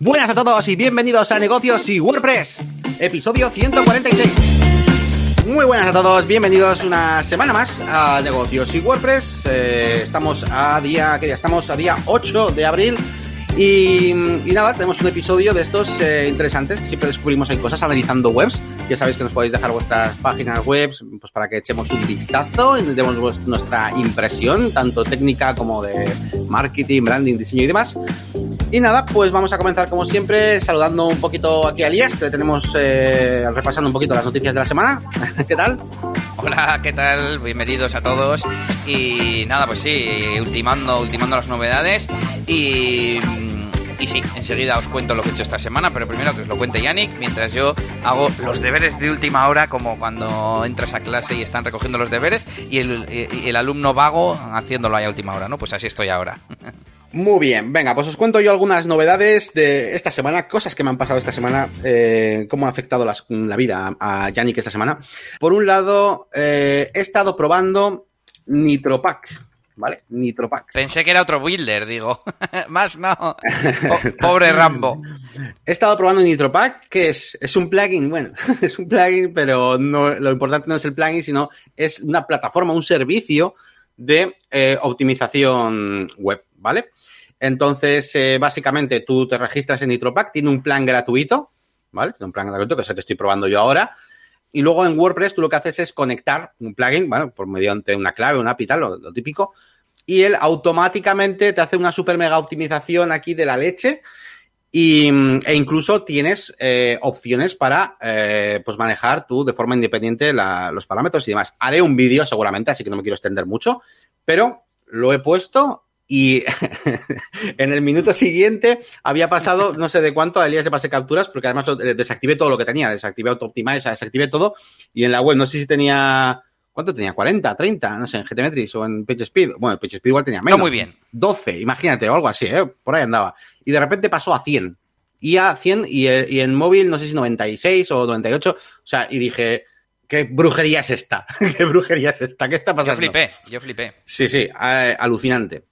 Buenas a todos y bienvenidos a Negocios y WordPress, episodio 146. Muy buenas a todos, bienvenidos una semana más a Negocios y WordPress. Eh, estamos a día, ¿qué día? Estamos a día 8 de abril y, nada, tenemos un episodio de estos eh, interesantes que siempre descubrimos hay cosas analizando webs. Ya sabéis que nos podéis dejar vuestras páginas web pues para que echemos un vistazo y demos nuestra impresión, tanto técnica como de marketing, branding, diseño y demás. Y nada, pues vamos a comenzar como siempre saludando un poquito aquí a Elías, que tenemos eh, repasando un poquito las noticias de la semana. ¿Qué tal? Hola, ¿qué tal? Bienvenidos a todos. Y nada, pues sí, ultimando, ultimando las novedades. Y y sí, enseguida os cuento lo que he hecho esta semana, pero primero que os lo cuente Yannick, mientras yo hago los deberes de última hora, como cuando entras a clase y están recogiendo los deberes, y el, alumno vago haciéndolo ahí a última hora, ¿no? Pues así estoy ahora. Muy bien, venga, pues os cuento yo algunas novedades de esta semana, cosas que me han pasado esta semana, eh, cómo ha afectado la vida a Yannick esta semana. Por un lado, eh, he estado probando Nitropack, ¿vale? Nitropack. Pensé que era otro builder, digo. Más no. pobre Rambo. He estado probando Nitropack, que es, es un plugin, bueno, es un plugin, pero no, lo importante no es el plugin, sino es una plataforma, un servicio de eh, optimización web, ¿vale? Entonces, eh, básicamente, tú te registras en Nitropack, tiene un plan gratuito, ¿vale? Tiene un plan gratuito, que es el que estoy probando yo ahora. Y luego en WordPress tú lo que haces es conectar un plugin, bueno, por mediante una clave, una API, tal, lo, típico, y él automáticamente te hace una super mega optimización aquí de la leche y, e incluso tienes eh, opciones para eh, pues manejar tú de forma independiente los parámetros y demás. Haré un vídeo seguramente, así que no me quiero extender mucho, pero lo he puesto y en el minuto siguiente había pasado no sé de cuánto, al día se pasé capturas, porque además desactivé todo lo que tenía, desactivé Auto Optimize, desactivé todo, y en la web no sé si tenía, ¿cuánto tenía? ¿40, 30? No sé, en GTmetrix o en PageSpeed. Bueno, en PageSpeed igual tenía menos. muy bien. 12, imagínate, o algo así, ¿eh? Por ahí andaba. Y de repente pasó a 100. Y a 100, y, y en móvil no sé si 96 o 98, o sea, y dije... ¿Qué brujería es esta? ¿Qué brujería es esta? ¿Qué está pasando? Yo flipé, yo flipé. Sí, sí, eh, alucinante.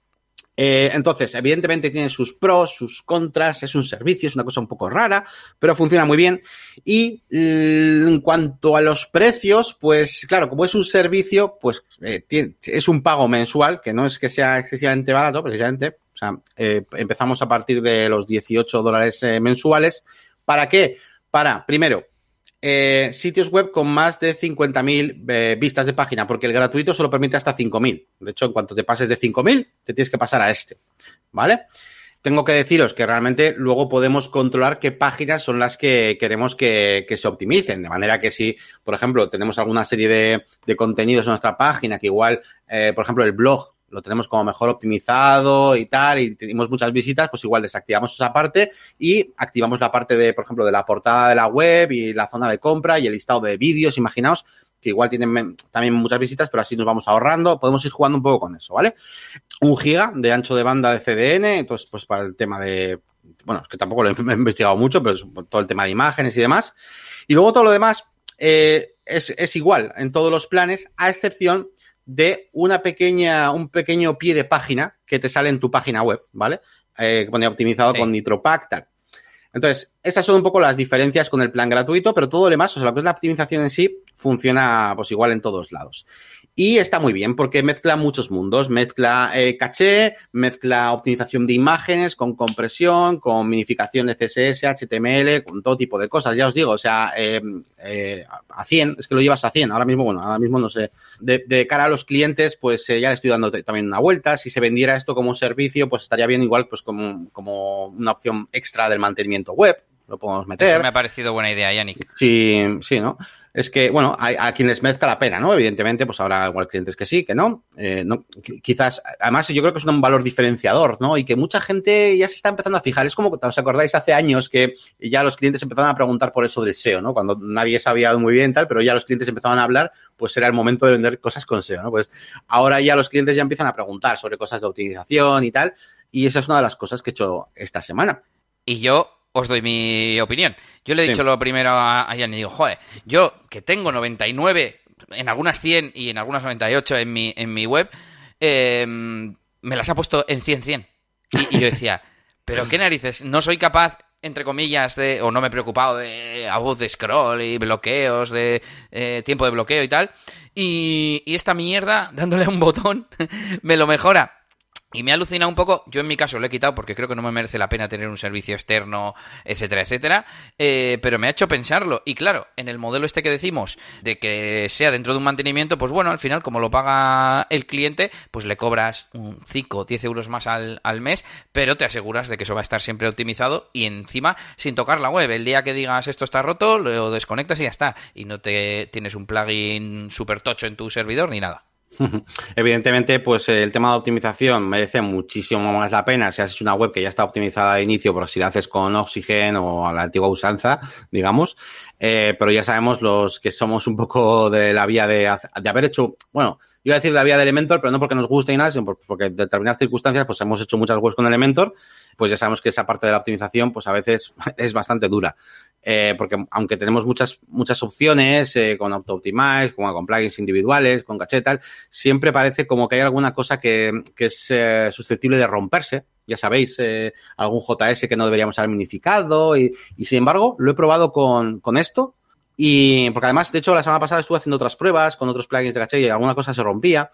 Eh, entonces, evidentemente tiene sus pros, sus contras, es un servicio, es una cosa un poco rara, pero funciona muy bien. Y mm, en cuanto a los precios, pues claro, como es un servicio, pues eh, es un pago mensual, que no es que sea excesivamente barato, precisamente. O sea, eh, empezamos a partir de los 18 dólares mensuales. ¿Para qué? Para, primero, eh, sitios web con más de 50.000 eh, vistas de página, porque el gratuito solo permite hasta 5.000. De hecho, en cuanto te pases de 5.000, te tienes que pasar a este. ¿Vale? Tengo que deciros que realmente luego podemos controlar qué páginas son las que queremos que, se optimicen. De manera que si, por ejemplo, tenemos alguna serie de, contenidos en nuestra página, que igual, eh, por ejemplo, el blog lo tenemos como mejor optimizado y tal, y tenemos muchas visitas, pues igual desactivamos esa parte y activamos la parte de, por ejemplo, de la portada de la web y la zona de compra y el listado de vídeos, imaginaos que igual tienen también muchas visitas, pero así nos vamos ahorrando, podemos ir jugando un poco con eso, ¿vale? Un giga de ancho de banda de CDN, entonces, pues para el tema de, bueno, es que tampoco lo he investigado mucho, pero es todo el tema de imágenes y demás. Y luego todo lo demás eh, es, es igual en todos los planes, a excepción de una pequeña, un pequeño pie de página que te sale en tu página web, ¿vale? Eh, que pone optimizado con NitroPack, tal. Entonces, esas son un poco las diferencias con el plan gratuito, pero todo lo demás, o sea, lo que es la optimización en sí, funciona pues igual en todos lados. Y está muy bien porque mezcla muchos mundos, mezcla eh, caché, mezcla optimización de imágenes con compresión, con minificación de CSS, HTML, con todo tipo de cosas, ya os digo, o sea, eh, eh, a 100, es que lo llevas a 100, ahora mismo, bueno, ahora mismo no sé, de, cara a los clientes, pues ya le estoy dando también una vuelta, si se vendiera esto como servicio, pues estaría bien igual pues como, como una opción extra del mantenimiento web, lo podemos meter. Eso me ha parecido buena idea, Yannick. Sí, sí, ¿no? Es que, bueno, a, quienes merezca la pena, ¿no? Evidentemente, pues habrá igual clientes que sí, que no. Eh. Quizás, además, yo creo que es un valor diferenciador, ¿no? Y que mucha gente ya se está empezando a fijar. Es como, ¿os acordáis hace años que ya los clientes empezaron a preguntar por eso del SEO, ¿no? Cuando nadie sabía muy bien tal, pero ya los clientes empezaban a hablar, pues era el momento de vender cosas con SEO, ¿no? Pues ahora ya los clientes ya empiezan a preguntar sobre cosas de optimización y tal. Y esa es una de las cosas que he hecho esta semana. Y yo os doy mi opinión. Yo le he dicho lo primero a, Jan y digo, joder, yo que tengo 99, en algunas 100 y en algunas 98 en mi, en mi web, em, me las ha puesto en 100, 100. Y, yo decía, pero qué narices, no soy capaz entre comillas, de, o no me he preocupado de voz de scroll y bloqueos, de eh, tiempo de bloqueo y tal. Y, y esta mierda, dándole un botón, me lo mejora. Y me ha alucinado un poco, yo en mi caso lo he quitado porque creo que no me merece la pena tener un servicio externo, etcétera, etcétera, eh, pero me ha hecho pensarlo. Y claro, en el modelo este que decimos, de que sea dentro de un mantenimiento, pues bueno, al final, como lo paga el cliente, pues le cobras un 5 o 10 euros más al, al mes, pero te aseguras de que eso va a estar siempre optimizado y encima sin tocar la web. El día que digas esto está roto, lo desconectas y ya está. Y no te tienes un plugin súper tocho en tu servidor ni nada. Evidentemente, pues el tema de optimización merece muchísimo más la pena si has hecho una web que ya está optimizada de inicio, por si la haces con Oxygen o a la antigua usanza, digamos. Eh, pero ya sabemos los que somos un poco de la vía de, de haber hecho, bueno, iba a decir de la vía de Elementor, pero no porque nos guste y nada, sino porque en determinadas circunstancias pues hemos hecho muchas webs con Elementor, pues ya sabemos que esa parte de la optimización pues a veces es bastante dura. Eh, porque aunque tenemos muchas, muchas opciones eh, con Auto-Optimize, como con plugins individuales, con caché tal, siempre parece como que hay alguna cosa que, que es eh, susceptible de romperse. Ya sabéis, eh, algún JS que no deberíamos haber minificado y, y sin embargo lo he probado con, con esto y porque además, de hecho, la semana pasada estuve haciendo otras pruebas con otros plugins de caché y alguna cosa se rompía.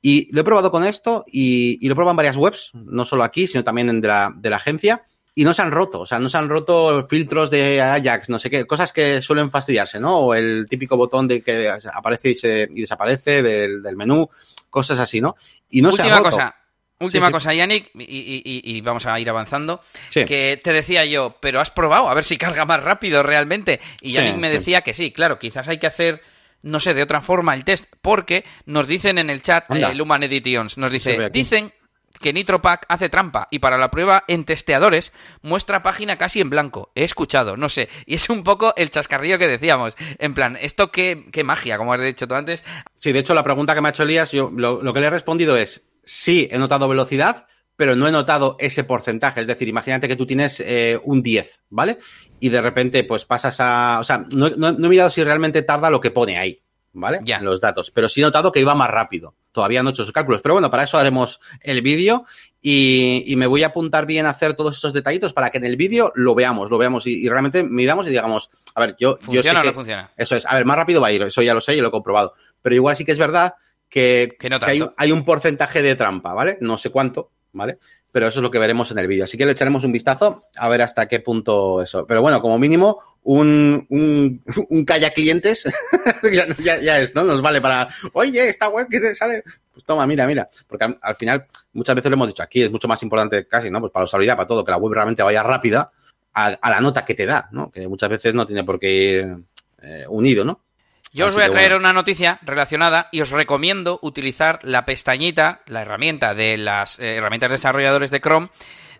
Y lo he probado con esto y, y lo he probado en varias webs, no solo aquí, sino también en de la, de la agencia y no se han roto, o sea, no se han roto filtros de Ajax, no sé qué, cosas que suelen fastidiarse, ¿no? O el típico botón de que aparece y, se, y desaparece del, del, menú, cosas así, ¿no? Y no Última se han roto. cosa. Última sí, sí. cosa, Yannick, y, y, y, vamos a ir avanzando. Sí. Que te decía yo, pero has probado a ver si carga más rápido realmente. Y Yannick me decía que sí, claro, quizás hay que hacer no sé, de otra forma el test, porque nos dicen en el chat, eh, Luman Editions, nos dice, dicen que NitroPack hace trampa y para la prueba en testeadores muestra página casi en blanco. He escuchado, no sé. Y es un poco el chascarrillo que decíamos. En plan, ¿esto qué, qué magia, como has dicho tú antes? Sí, de hecho, la pregunta que me ha hecho Elías, yo lo, lo que le he respondido es, sí, he notado velocidad, pero no he notado ese porcentaje. Es decir, imagínate que tú tienes eh, un 10, ¿vale? Y de repente, pues pasas a. O sea, no, no, no he mirado si realmente tarda lo que pone ahí. ¿vale? Ya. En los datos. Pero sí he notado que iba más rápido. Todavía no he hecho esos cálculos. Pero bueno, para eso haremos el vídeo y, y, me voy a apuntar bien a hacer todos esos detallitos para que en el vídeo lo veamos, lo veamos y, y, realmente midamos y digamos, a ver, yo... ¿Funciona yo sé o que, no funciona? Eso es, a ver, más rápido va a ir, eso ya lo sé y lo he comprobado. Pero igual sí que es verdad que, que, no que hay, hay un porcentaje de trampa, ¿vale? No sé cuánto, ¿vale? pero eso es lo que veremos en el vídeo. Así que le echaremos un vistazo a ver hasta qué punto eso. Pero bueno, como mínimo, un, un, un calla clientes ya, es, ¿no? Nos vale para, oye, esta web que te sale. Pues toma, mira, mira. Porque al, al, final, muchas veces lo hemos dicho aquí, es mucho más importante casi, ¿no? Pues para la usabilidad, para todo, que la web realmente vaya rápida a, a la nota que te da, ¿no? Que muchas veces no tiene por qué ir eh, unido, ¿no? Yo os voy a traer una noticia relacionada y os recomiendo utilizar la pestañita, la herramienta de las eh, herramientas desarrolladores de Chrome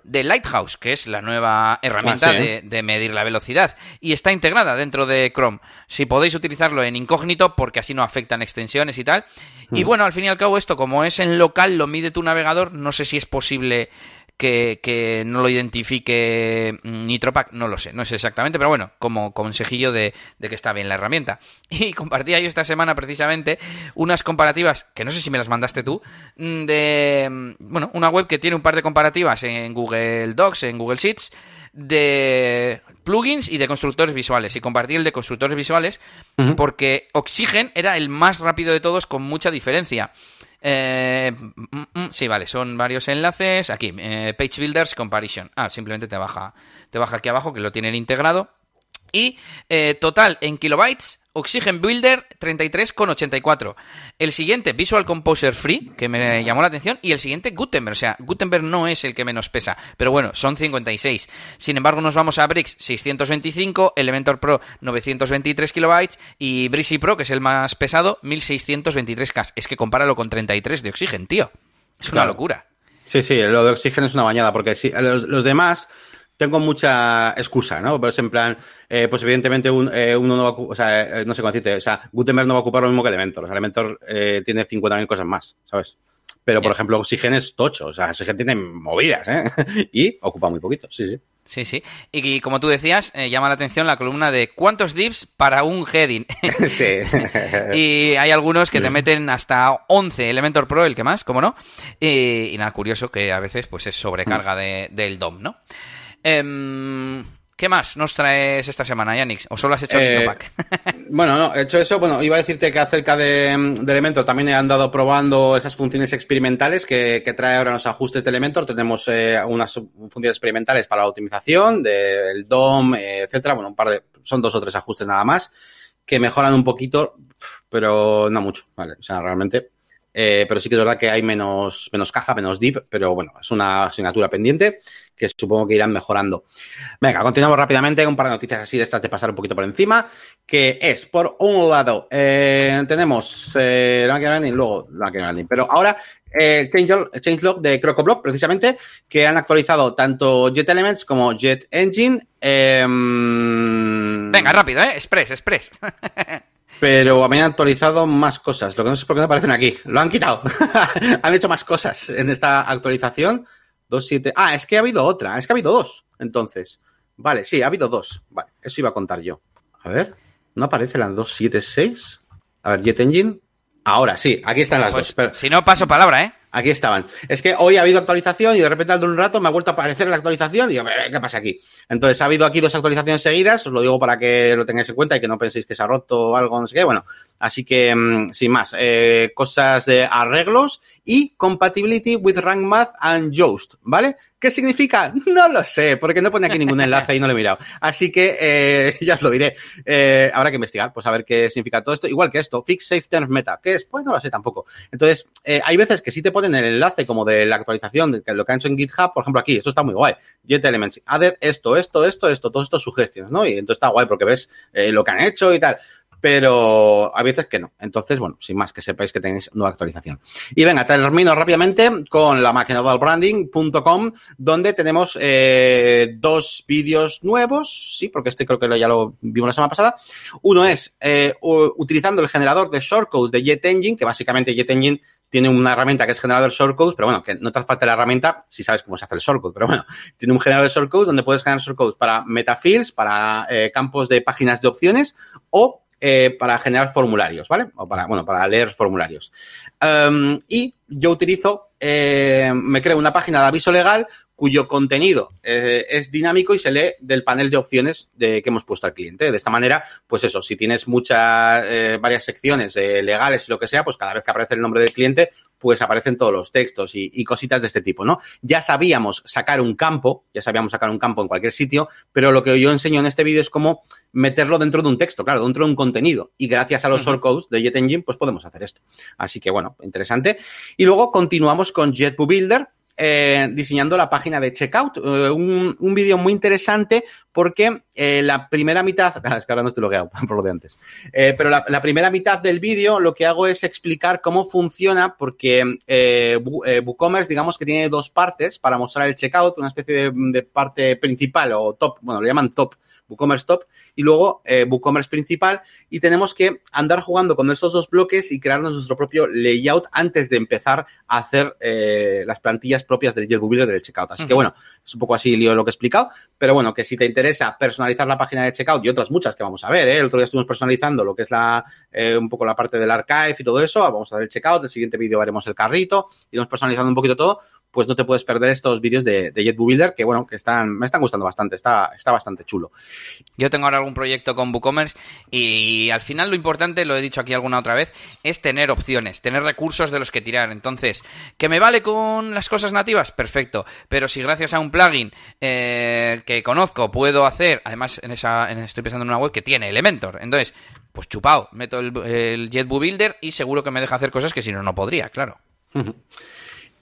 de Lighthouse, que es la nueva herramienta ah, ¿sí? de, de, medir la velocidad. Y está integrada dentro de Chrome. Si podéis utilizarlo en incógnito, porque así no afectan extensiones y tal. Mm. Y bueno, al fin y al cabo, esto, como es en local, lo mide tu navegador, no sé si es posible que, que, no lo identifique Nitropack, no lo sé, no sé exactamente, pero bueno, como consejillo de, de, que está bien la herramienta. Y compartía yo esta semana precisamente unas comparativas, que no sé si me las mandaste tú, de, bueno, una web que tiene un par de comparativas en Google Docs, en Google Sheets, de plugins y de constructores visuales. Y compartí el de constructores visuales uh -huh. porque Oxygen era el más rápido de todos con mucha diferencia. Eh, mm, mm, sí, vale, son varios enlaces. Aquí, eh, Page Builders Comparison. Ah, simplemente te baja, te baja aquí abajo que lo tienen integrado. Y eh, total en kilobytes, Oxygen Builder 33,84. El siguiente, Visual Composer Free, que me llamó la atención. Y el siguiente, Gutenberg. O sea, Gutenberg no es el que menos pesa. Pero bueno, son 56. Sin embargo, nos vamos a Brix 625, Elementor Pro 923 kilobytes y Breezy Pro, que es el más pesado, 1623K. Es que compáralo con 33 de Oxygen, tío. Es una claro. locura. Sí, sí, lo de Oxygen es una bañada, porque sí, los, los demás tengo mucha excusa, ¿no? Pero es en plan, eh, pues evidentemente un, eh, uno no va a, o sea, eh, no sé cómo decirte, o sea, Gutenberg no va a ocupar lo mismo que Elementor. O sea, Elementor eh, tiene 50.000 cosas más, ¿sabes? Pero, por ejemplo, Oxygen es tocho, o sea, Oxygen tiene movidas, ¿eh? y ocupa muy poquito, sí, sí. Sí, sí. Y, y como tú decías, eh, llama la atención la columna de cuántos divs para un heading. sí. y hay algunos que te meten hasta 11 Elementor Pro, el que más, como no. Y, y, nada, curioso que a veces pues es sobrecarga de, del DOM, ¿no? Em, ¿Qué más nos traes esta semana, Yannick? ¿O solo has hecho eh, pack? bueno, no, he hecho eso. Bueno, iba a decirte que acerca de, de, Elementor también he andado probando esas funciones experimentales que, que trae ahora los ajustes de Elementor. Tenemos eh, unas funciones experimentales para la optimización del DOM, eh, etcétera. Bueno, un par de, son dos o tres ajustes nada más que mejoran un poquito, pero no mucho, ¿vale? O sea, realmente eh, pero sí que es verdad que hay menos, menos caja, menos dip, pero bueno, es una asignatura pendiente que supongo que irán mejorando. Venga, continuamos rápidamente, un par de noticias así de estas de pasar un poquito por encima, que es, por un lado, eh, tenemos eh, Landing, luego Landing, pero ahora eh, changelog de CrocoBlock, precisamente, que han actualizado tanto Jet Elements como Jet Engine. Eh, Venga, rápido, ¿eh? Express, Express. Pero habían actualizado más cosas. Lo que no sé por qué no aparecen aquí. Lo han quitado. han hecho más cosas en esta actualización. 2.7. Ah, es que ha habido otra. Es que ha habido dos. Entonces. Vale, sí, ha habido dos. Vale, eso iba a contar yo. A ver. ¿No aparece la 2.7.6? A ver, Jet Engine. Ahora sí, aquí están las pues, dos. Si no, paso palabra, ¿eh? Aquí estaban. Es que hoy ha habido actualización y de repente al de un rato me ha vuelto a aparecer la actualización y digo, ¿qué pasa aquí? Entonces ha habido aquí dos actualizaciones seguidas, os lo digo para que lo tengáis en cuenta y que no penséis que se ha roto o algo, no sé qué. Bueno, así que mm, sin más, eh, cosas de arreglos y compatibility with Rank Math and Yoast, ¿vale? ¿Qué significa? No lo sé, porque no pone aquí ningún enlace y no lo he mirado. Así que eh, ya os lo diré. Eh, habrá que investigar, pues a ver qué significa todo esto. Igual que esto, Fix Safe Meta. ¿Qué es? Pues no lo sé tampoco. Entonces, eh, hay veces que sí te ponen el enlace como de la actualización de lo que han hecho en GitHub, por ejemplo aquí, esto está muy guay. Jet Elements, added esto, esto, esto, esto, todos estos sugestiones, ¿no? Y entonces está guay porque ves eh, lo que han hecho y tal pero a veces que no. Entonces, bueno, sin más que sepáis que tenéis nueva actualización. Y venga, termino rápidamente con la máquina branding.com, donde tenemos eh, dos vídeos nuevos, sí, porque este creo que ya lo vimos la semana pasada. Uno es eh, utilizando el generador de shortcodes de Jet Engine, que básicamente Jet Engine tiene una herramienta que es generador de shortcodes, pero bueno, que no te hace falta la herramienta si sabes cómo se hace el shortcode, pero bueno, tiene un generador de shortcodes donde puedes generar shortcodes para metafields, para eh, campos de páginas de opciones o eh, para generar formularios, ¿vale? O para, bueno, para leer formularios. Um, y yo utilizo, eh, me creo una página de aviso legal cuyo contenido eh, es dinámico y se lee del panel de opciones de, que hemos puesto al cliente. De esta manera, pues eso, si tienes muchas, eh, varias secciones eh, legales y lo que sea, pues cada vez que aparece el nombre del cliente, pues aparecen todos los textos y, y, cositas de este tipo, ¿no? Ya sabíamos sacar un campo, ya sabíamos sacar un campo en cualquier sitio, pero lo que yo enseño en este vídeo es cómo meterlo dentro de un texto, claro, dentro de un contenido. Y gracias a los shortcodes de JetEngine, pues podemos hacer esto. Así que, bueno, interesante. Y luego continuamos con JetBoo Builder, eh, diseñando la página de checkout. Eh, un, un vídeo muy interesante porque eh, la primera mitad, es que ahora no estoy logueado por lo de antes, pero la, primera mitad del vídeo lo que hago es explicar cómo funciona porque WooCommerce digamos que tiene dos partes para mostrar el checkout, una especie de, parte principal o top, bueno, lo llaman top, WooCommerce top y luego WooCommerce principal y tenemos que andar jugando con estos dos bloques y crearnos nuestro propio layout antes de empezar a hacer las plantillas propias del JetBuilder del checkout. Así uh -huh. que bueno, es un poco así lío lo que he explicado, pero bueno, que si te interesa personalizar la página de checkout y otras muchas que vamos a ver, ¿eh? el otro día estuvimos personalizando lo que es la eh, un poco la parte del archive y todo eso, vamos a ver el checkout, el siguiente vídeo haremos el carrito, iremos personalizando un poquito todo, pues no te puedes perder estos vídeos de, de JetBuilder que bueno, que están, me están gustando bastante, está, está bastante chulo. Yo tengo ahora algún proyecto con WooCommerce y al final lo importante, lo he dicho aquí alguna otra vez, es tener opciones, tener recursos de los que tirar. Entonces, ¿que me vale con las cosas nativas? Perfecto. Pero si gracias a un plugin eh, que conozco puedo hacer, además en esa, estoy pensando en una web que tiene Elementor, entonces, pues chupado, meto el, el JetBoo Builder y seguro que me deja hacer cosas que si no, no podría, claro.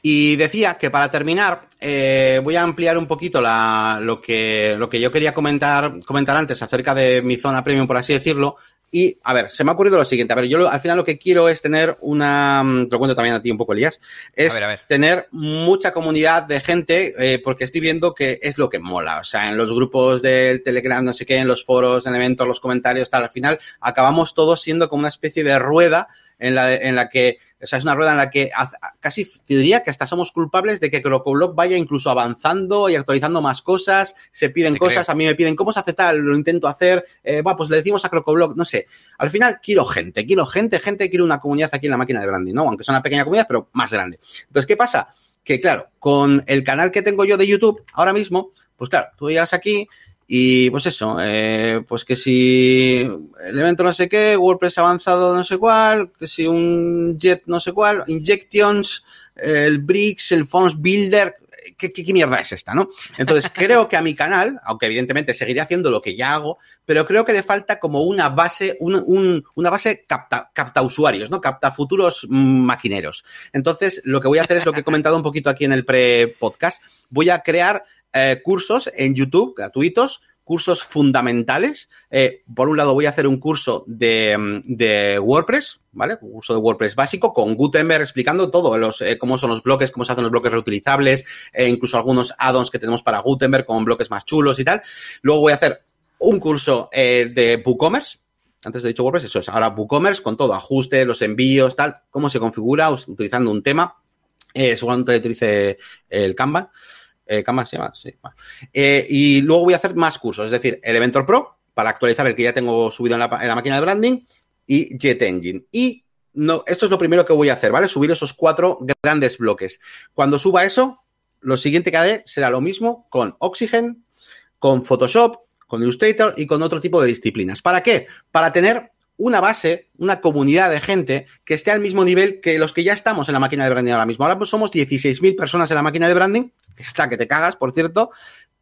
Y decía que para terminar, eh, voy a ampliar un poquito la, lo, que, lo que yo quería comentar, comentar antes acerca de mi zona premium, por así decirlo. Y, a ver, se me ha ocurrido lo siguiente. A ver, yo lo, al final lo que quiero es tener una, te lo cuento también a ti un poco, Elías, es a ver, a ver. tener mucha comunidad de gente, eh, porque estoy viendo que es lo que mola. O sea, en los grupos del Telegram, no sé qué, en los foros, en eventos, los comentarios, tal, al final acabamos todos siendo como una especie de rueda en la, en la que, o sea, es una rueda en la que casi te diría que hasta somos culpables de que CrocoBlock vaya incluso avanzando y actualizando más cosas, se piden te cosas, creo. a mí me piden, ¿cómo se hace tal? Lo intento hacer, eh, bueno, pues le decimos a CrocoBlock, no sé. Al final quiero gente, quiero gente, gente, quiero una comunidad aquí en la máquina de branding, ¿no? Aunque sea una pequeña comunidad, pero más grande. Entonces, ¿qué pasa? que, claro, con el canal que tengo yo de YouTube ahora mismo, pues claro, tú llegas aquí y pues eso, eh, pues que si el evento no sé qué, WordPress avanzado no sé cuál, que si un jet no sé cuál, injections, el Bricks, el Fonts Builder, ¿qué, qué, mierda es esta, no? Entonces, creo que a mi canal, aunque evidentemente seguiré haciendo lo que ya hago, pero creo que le falta como una base, un, un, una base capta, capta usuarios, ¿no? Capta futuros maquineros. Entonces, lo que voy a hacer es lo que he comentado un poquito aquí en el pre-podcast. Voy a crear eh, cursos en YouTube gratuitos cursos fundamentales. Eh, por un lado, voy a hacer un curso de, de, WordPress, ¿vale? Un curso de WordPress básico con Gutenberg explicando todo, los, eh, cómo son los bloques, cómo se hacen los bloques reutilizables, eh, incluso algunos add-ons que tenemos para Gutenberg con bloques más chulos y tal. Luego voy a hacer un curso de WooCommerce. Antes he dicho WordPress, eso es ahora WooCommerce con todo, ajuste, los envíos, tal, cómo se configura utilizando un tema. seguramente utilice el Canva. Eh, se llama, sí. Eh, y luego voy a hacer más cursos, es decir, Elementor Pro para actualizar el que ya tengo subido en la, máquina de branding y Jet Engine. Y no, esto es lo primero que voy a hacer, ¿vale? Subir esos cuatro grandes bloques. Cuando suba eso, lo siguiente que haré será lo mismo con Oxygen, con Photoshop, con Illustrator y con otro tipo de disciplinas. ¿Para qué? Para tener una base, una comunidad de gente que esté al mismo nivel que los que ya estamos en la máquina de branding ahora mismo. Ahora somos 16.000 personas en la máquina de branding está que te cagas, por cierto,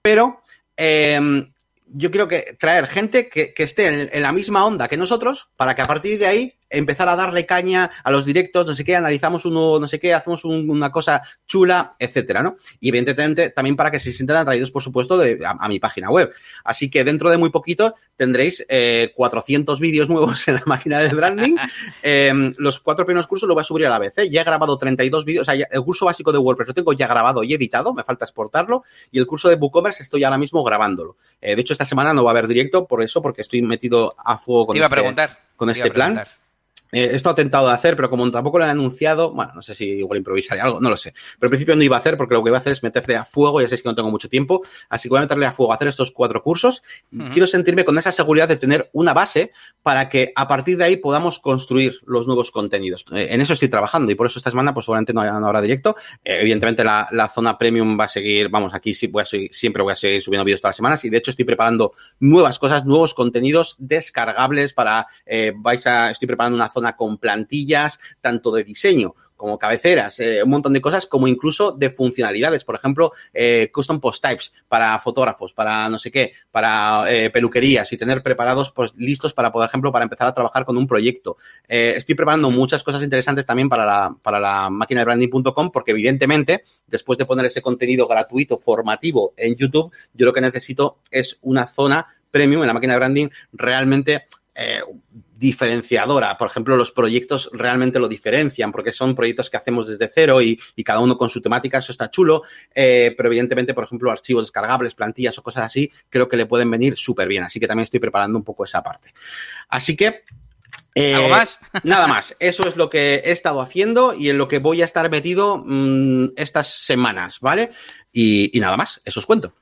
pero eh, yo quiero que traer gente que, que esté en, en, la misma onda que nosotros para que a partir de ahí empezar a darle caña a los directos, no sé qué, analizamos uno, no sé qué, hacemos un, una cosa chula, etcétera, ¿no? Y evidentemente también para que se sientan atraídos, por supuesto, de, a, a mi página web. Así que dentro de muy poquito tendréis eh, 400 vídeos nuevos en la máquina de branding. eh, los cuatro primeros cursos los voy a subir a la vez, ¿eh? Ya he grabado 32 vídeos, o sea, ya, el curso básico de WordPress lo tengo ya grabado y editado, me falta exportarlo, y el curso de WooCommerce estoy ahora mismo grabándolo. Eh, de hecho, esta semana no va a haber directo por eso, porque estoy metido a fuego con Te iba este, a preguntar. con este plan. Eh, esto he tentado de hacer, pero como tampoco lo he anunciado, bueno, no sé si igual improvisaré algo, no lo sé. Pero al principio no iba a hacer porque lo que iba a hacer es meterle a fuego, ya sabéis que no tengo mucho tiempo, así que voy a meterle a fuego a hacer estos cuatro cursos. Uh -huh. Quiero sentirme con esa seguridad de tener una base para que a partir de ahí podamos construir los nuevos contenidos. Eh, en eso estoy trabajando y por eso esta semana pues seguramente no, no habrá directo. Eh, evidentemente la, la, zona premium va a seguir, vamos, aquí sí voy a seguir, siempre voy a seguir subiendo vídeos todas las semanas y de hecho estoy preparando nuevas cosas, nuevos contenidos descargables para, eh, vais a, estoy preparando una zona con plantillas tanto de diseño como cabeceras, eh, un montón de cosas, como incluso de funcionalidades. Por ejemplo, eh, custom post types para fotógrafos, para no sé qué, para eh, peluquerías y tener preparados, pues listos para, por ejemplo, para empezar a trabajar con un proyecto. Estoy preparando muchas cosas interesantes también para la, para la máquina de branding.com, porque evidentemente, después de poner ese contenido gratuito, formativo en YouTube, yo lo que necesito es una zona premium en la máquina de branding realmente diferenciadora. Por ejemplo, los proyectos realmente lo diferencian porque son proyectos que hacemos desde cero y, y cada uno con su temática, eso está chulo, eh, pero evidentemente, por ejemplo, archivos descargables, plantillas o cosas así, creo que le pueden venir súper bien. Así que también estoy preparando un poco esa parte. Así que eh, ¿Algo más? nada más. Eso es lo que he estado haciendo y en lo que voy a estar metido mmm, estas semanas, ¿vale? Y, y nada más, eso os cuento.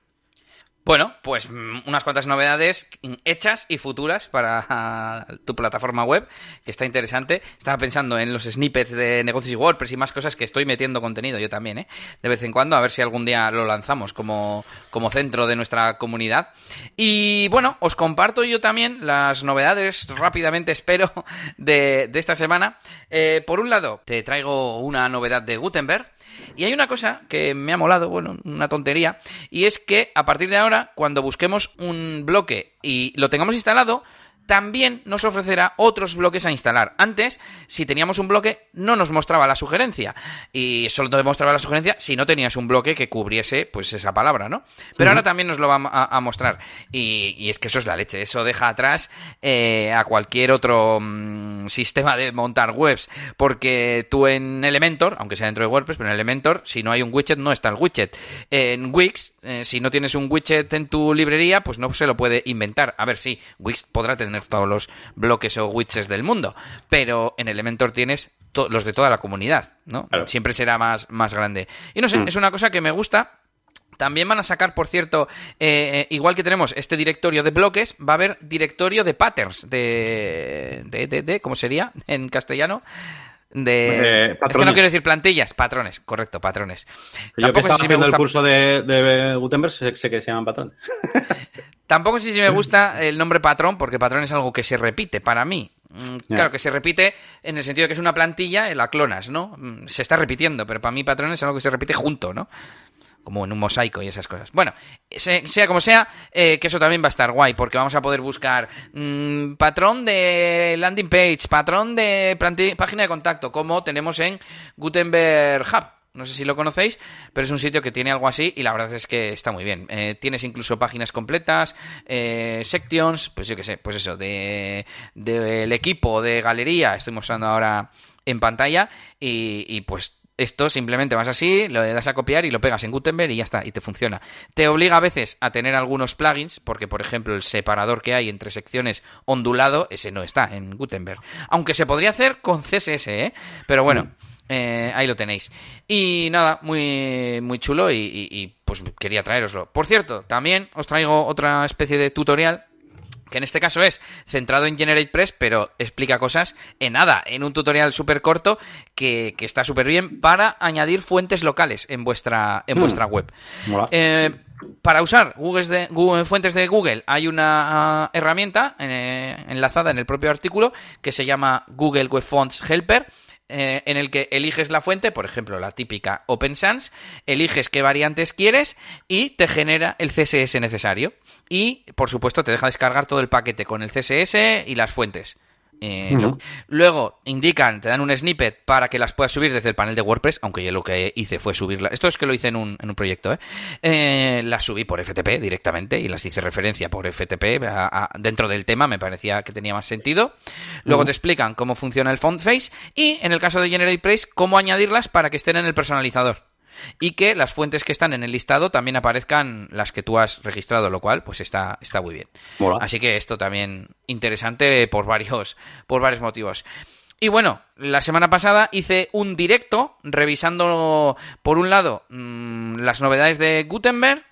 Bueno, pues unas cuantas novedades hechas y futuras para tu plataforma web, que está interesante. Estaba pensando en los snippets de negocios y WordPress y más cosas que estoy metiendo contenido yo también, ¿eh? De vez en cuando, a ver si algún día lo lanzamos como, como centro de nuestra comunidad. Y bueno, os comparto yo también las novedades rápidamente, espero, de, de esta semana. Eh, por un lado, te traigo una novedad de Gutenberg. Y hay una cosa que me ha molado, bueno, una tontería, y es que a partir de ahora, cuando busquemos un bloque y lo tengamos instalado, también nos ofrecerá otros bloques a instalar. Antes, si teníamos un bloque, no nos mostraba la sugerencia. Y solo te mostraba la sugerencia si no tenías un bloque que cubriese pues esa palabra, ¿no? Pero uh -huh. ahora también nos lo va a, a mostrar. Y, y, es que eso es la leche. Eso deja atrás eh, a cualquier otro mmm, sistema de montar webs. Porque tú en Elementor, aunque sea dentro de WordPress, pero en Elementor, si no hay un widget, no está el widget. En Wix, eh, si no tienes un widget en tu librería, pues no se lo puede inventar. A ver, sí, Wix podrá tener todos los bloques o widgets del mundo, pero en Elementor tienes los de toda la comunidad, ¿no? Claro. Siempre será más, más grande. Y no sé, mm. es una cosa que me gusta. También van a sacar, por cierto, eh, igual que tenemos este directorio de bloques, va a haber directorio de patterns, de, de, de, de ¿cómo sería en castellano? De... es que no quiero decir plantillas, patrones, correcto, patrones. Yo que estaba haciendo el curso de, de Gutenberg sé, que se llaman patrones. Tampoco sé si me gusta el nombre patrón, porque patrón es algo que se repite para mí. Mm, claro, que se repite en el sentido de que es una plantilla, la clonas, ¿no? Mm, se está repitiendo, pero para mí patrón es algo que se repite junto, ¿no? Como en un mosaico y esas cosas. Bueno, sea como sea, eh, que eso también va a estar guay, porque vamos a poder buscar mm, patrón de landing page, patrón de página de contacto, como tenemos en Gutenberg Hub. No sé si lo conocéis, pero es un sitio que tiene algo así y la verdad es que está muy bien. Eh, tienes incluso páginas completas, eh, sections, pues yo qué sé, pues eso, del de, equipo de galería, estoy mostrando ahora en pantalla y pues esto simplemente vas así, lo das a copiar y lo pegas en Gutenberg y ya está, y te funciona. Te obliga a veces a tener algunos plugins, porque por ejemplo el separador que hay entre secciones ondulado, ese no está en Gutenberg. Aunque se podría hacer con CSS, ¿eh? Pero bueno. Eh, ahí lo tenéis. Y nada, muy, muy chulo y, y pues quería traeroslo. Por cierto, también os traigo otra especie de tutorial que en este caso es centrado en GeneratePress, pero explica cosas en nada, en un tutorial súper corto que, está súper bien para añadir fuentes locales en vuestra, en hmm. vuestra web. Eh, para usar Google fuentes de Google hay una ah, herramienta eh, enlazada en el propio artículo que se llama Google Web Fonts Helper eh, en el que eliges la fuente, por ejemplo, la típica Open Sans, eliges qué variantes quieres y te genera el CSS necesario. Y, por supuesto, te deja descargar todo el paquete con el CSS y las fuentes. Eh, luego indican, te dan un snippet para que las puedas subir desde el panel de WordPress, aunque yo lo que hice fue subirla. Esto es que lo hice en un, en un proyecto, ¿eh? ¿eh? Las subí por FTP directamente y las hice referencia por FTP dentro del tema, me parecía que tenía más sentido. Luego te explican cómo funciona el font face y, en el caso de GeneratePress, cómo añadirlas para que estén en el personalizador y que las fuentes que están en el listado también aparezcan las que tú has registrado, lo cual pues está, está muy bien. Así que esto también interesante por varios, por varios motivos. Y bueno, la semana pasada hice un directo revisando, por un lado, mm, las novedades de Gutenberg,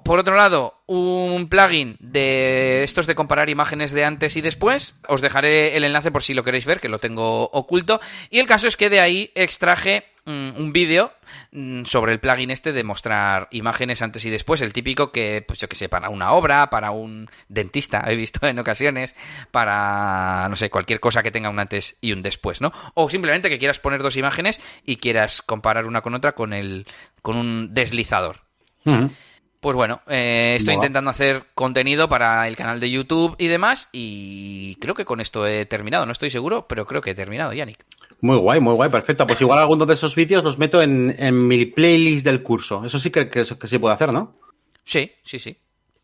por otro lado, un plugin de estos de comparar imágenes de antes y después. Os dejaré el enlace por si lo queréis ver, que lo tengo oculto. Y el caso es que de ahí extraje mm, un vídeo mm, sobre el plugin este de mostrar imágenes antes y después. El típico que, pues yo que sé, para una obra, para un dentista, he visto en ocasiones, para, no sé, cualquier cosa que tenga un antes y un después, ¿no? O simplemente que quieras poner dos imágenes y quieras comparar una con otra con, el, con un deslizador. Pues bueno, eh, estoy intentando hacer contenido para el canal de YouTube y demás y creo que con esto he terminado, no estoy seguro, pero creo que he terminado, Yannick. Muy guay, muy guay, perfecto. Pues igual algunos de esos vídeos los meto en, mi playlist del curso. Eso sí que, que, que sí hacer, ¿no? Sí, sí, sí.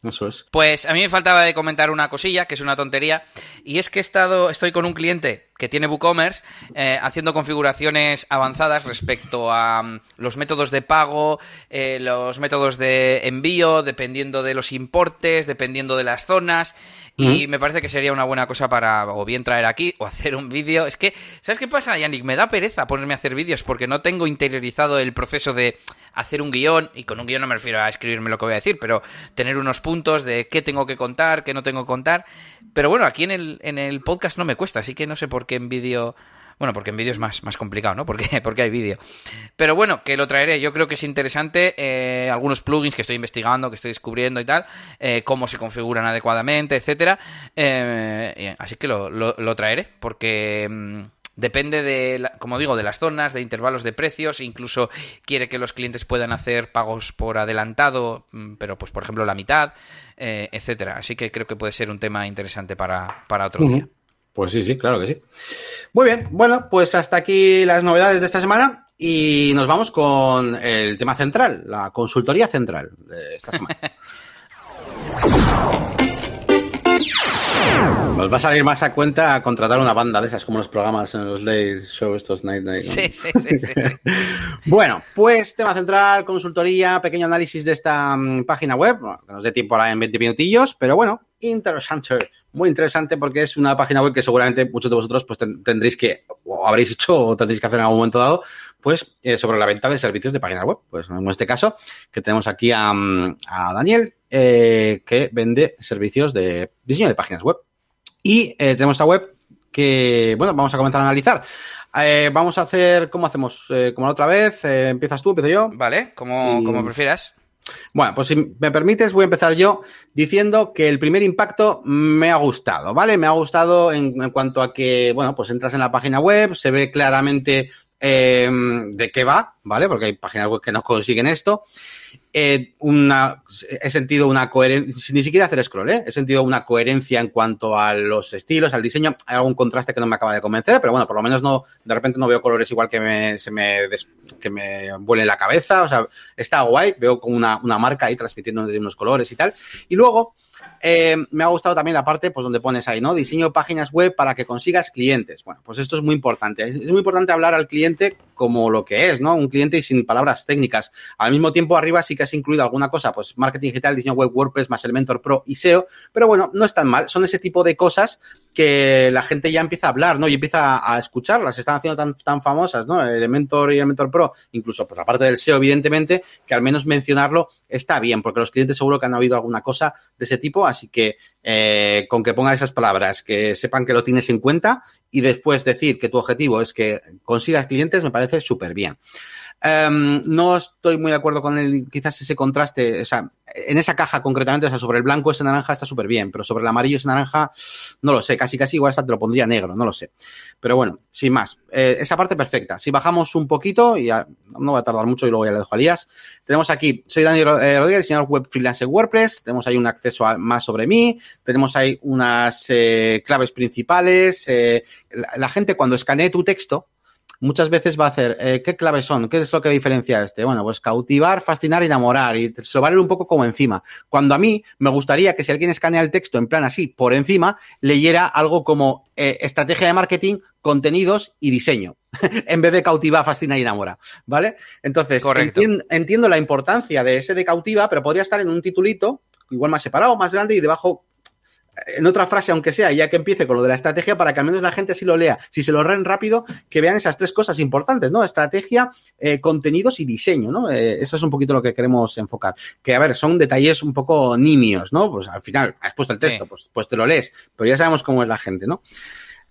Eso es. Pues a mí me faltaba de comentar una cosilla, que es una tontería, y es que he estado, estoy con un cliente que tiene WooCommerce eh, haciendo configuraciones avanzadas respecto a mm, los métodos de pago, eh, los métodos de envío, dependiendo de los importes, dependiendo de las zonas. Y me parece que sería una buena cosa para o bien traer aquí o hacer un vídeo. Es que, ¿sabes qué pasa, Yannick? Me da pereza ponerme a hacer vídeos porque no tengo interiorizado el proceso de hacer un guion. Y con un guion no me refiero a escribirme lo que voy a decir, pero tener unos puntos de qué tengo que contar, qué no tengo que contar. Pero bueno, aquí en el, en el podcast no me cuesta, así que no sé por qué en vídeo bueno, porque en vídeo es más, más complicado, ¿no? Porque, porque hay vídeo. Pero bueno, que lo traeré. Yo creo que es interesante eh, algunos plugins que estoy investigando, que estoy descubriendo y tal, eh, cómo se configuran adecuadamente, etcétera. Eh, así que lo, lo, traeré, porque... Mm, depende de, como digo, de las zonas, de intervalos de precios, incluso quiere que los clientes puedan hacer pagos por adelantado, mm, pero pues por ejemplo la mitad, etcétera. Así que creo que puede ser un tema interesante para, para otro día. Pues sí, sí, claro que sí. Muy bien, bueno, pues hasta aquí las novedades de esta semana y nos vamos con el tema central, la consultoría central de esta semana. Nos va a salir más a cuenta a contratar una banda de esas como los programas en los late show estos night night. Sí, sí, sí, sí. bueno, pues tema central, consultoría, pequeño análisis de esta mm, página web, que nos dé tiempo ahora en 20 minutillos, pero bueno, interesante muy interesante porque es una página web que seguramente muchos de vosotros pues tendréis que, o habréis hecho o tendréis que hacer en algún momento dado, pues eh, sobre la venta de servicios de páginas web. Pues en este caso, que tenemos aquí a, Daniel, eh, que vende servicios de diseño de páginas web. Y eh, tenemos esta web que, bueno, vamos a comenzar a analizar. Eh, vamos a hacer, ¿cómo hacemos? Eh, como la otra vez, eh, ¿empiezas tú, empiezo yo? Vale, como, Y- como prefieras. Bueno, pues si me permites, voy a empezar yo diciendo que el primer impacto me ha gustado, ¿vale? Me ha gustado en, en cuanto a que, bueno, pues entras en la página web, se ve claramente eh, de qué va, ¿vale? Porque hay páginas web que no consiguen esto. Eh, he sentido una coherencia, ni siquiera hacer scroll, ¿eh? He sentido una coherencia en cuanto a los estilos, al diseño. Hay algún contraste que no me acaba de convencer, pero bueno, por lo menos no, de repente no veo colores igual que me, se me, que me la cabeza. O sea, está guay, veo como una, una marca ahí transmitiendo unos colores y tal. Y luego, eh, me ha gustado también la parte, pues donde pones ahí, ¿no? Diseño páginas web para que consigas clientes. Bueno, pues esto es muy importante. Es, muy importante hablar al cliente como lo que es, ¿no? Un cliente y sin palabras técnicas. Al mismo tiempo, arriba sí que has incluido alguna cosa, pues marketing digital, diseño web, WordPress, más Elementor Pro y SEO. Pero bueno, no es tan mal. Son ese tipo de cosas que la gente ya empieza a hablar, ¿no? Y empieza a, escucharlas. Están haciendo tan, tan famosas, ¿no? Elementor y Elementor Pro, incluso pues la parte del SEO, evidentemente, que al menos mencionarlo está bien, porque los clientes seguro que han oído alguna cosa de ese tipo, así que eh, con que ponga esas palabras, que sepan que lo tienes en cuenta y después decir que tu objetivo es que consigas clientes, me parece súper bien. Em, no estoy muy de acuerdo con el, quizás ese contraste, o sea, en esa caja concretamente, o sea, sobre el blanco ese naranja está súper bien, pero sobre el amarillo ese naranja, no lo sé, casi casi igual te lo pondría negro, no lo sé. Pero bueno, sin más, eh, esa parte perfecta. Si bajamos un poquito, y ya, no va a tardar mucho y luego ya le dejo a Lías, tenemos aquí, soy Daniel eh, Rodríguez, diseñador web freelance WordPress, tenemos ahí un acceso a, más sobre mí, tenemos ahí unas eh, claves principales, la, la gente cuando escanee tu texto, muchas veces va a hacer, eh, ¿qué claves son? ¿Qué es lo que diferencia este? Bueno, pues cautivar, fascinar, enamorar y se lo va a leer un poco como encima. Cuando a mí me gustaría que si alguien escanea el texto en plan así, por encima, leyera algo como eh, estrategia de marketing, contenidos y diseño, en vez de cautiva, fascina y enamora, ¿vale? Entonces, entien- entiendo la importancia de ese de cautiva, pero podría estar en un titulito, igual más separado, más grande y debajo en otra frase, aunque sea, ya que empiece con lo de la estrategia, para que al menos la gente así lo lea. Si se lo leen rápido, que vean esas tres cosas importantes, ¿no? Estrategia, eh, contenidos y diseño, ¿no? Eh, eso es un poquito lo que queremos enfocar. Que, a ver, son detalles un poco nimios, ¿no? Pues al final, has puesto el texto, Sí. pues, pues te lo lees, pero ya sabemos cómo es la gente, ¿no?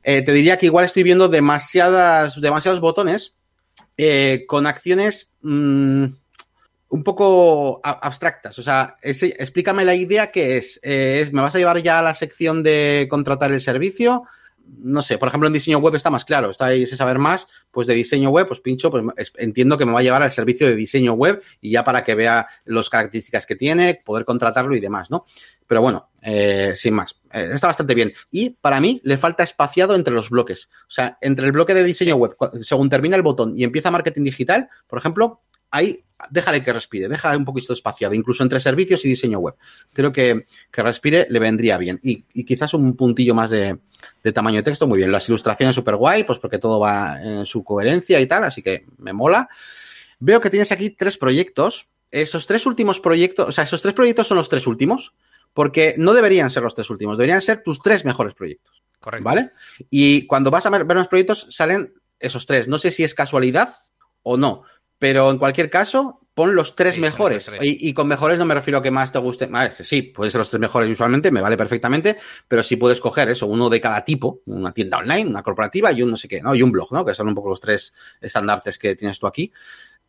Eh, te diría que igual estoy viendo demasiadas, demasiados botones con acciones mm, un poco abstractas. O sea, explícame la idea que es, eh, es. ¿Me vas a llevar ya a la sección de contratar el servicio? No sé, por ejemplo, en diseño web está más claro, está ahí ese saber más, pues de diseño web, pues pincho, pues es- entiendo que me va a llevar al servicio de diseño web y ya para que vea las características que tiene, poder contratarlo y demás, ¿no? Pero bueno, eh, sin más, eh, está bastante bien. Y para mí le falta espaciado entre los bloques. O sea, entre el bloque de diseño web, según termina el botón y empieza marketing digital, por ejemplo, ahí déjale que respire, deja un poquito espaciado, incluso entre servicios y diseño web. Creo que, que respire le vendría bien. Y, y quizás un puntillo más de, de tamaño de texto, muy bien. Las ilustraciones súper guay, pues porque todo va en su coherencia y tal, así que me mola. Veo que tienes aquí tres proyectos. Esos tres últimos proyectos, o sea, esos tres proyectos son los tres últimos, porque no deberían ser los tres últimos, deberían ser tus tres mejores proyectos. Correcto. ¿Vale? Y cuando vas a ver, ver los proyectos, salen esos tres. No sé si es casualidad o no, pero en cualquier caso, pon los tres Sí, mejores. tres. Y, y con mejores no me refiero a que más te guste. Vale, sí, pueden ser los tres mejores visualmente, me vale perfectamente, pero sí puedes coger eso, uno de cada tipo, una tienda online, una corporativa y un no sé qué, ¿no? Y un blog, ¿no? Que son un poco los tres estandartes que tienes tú aquí.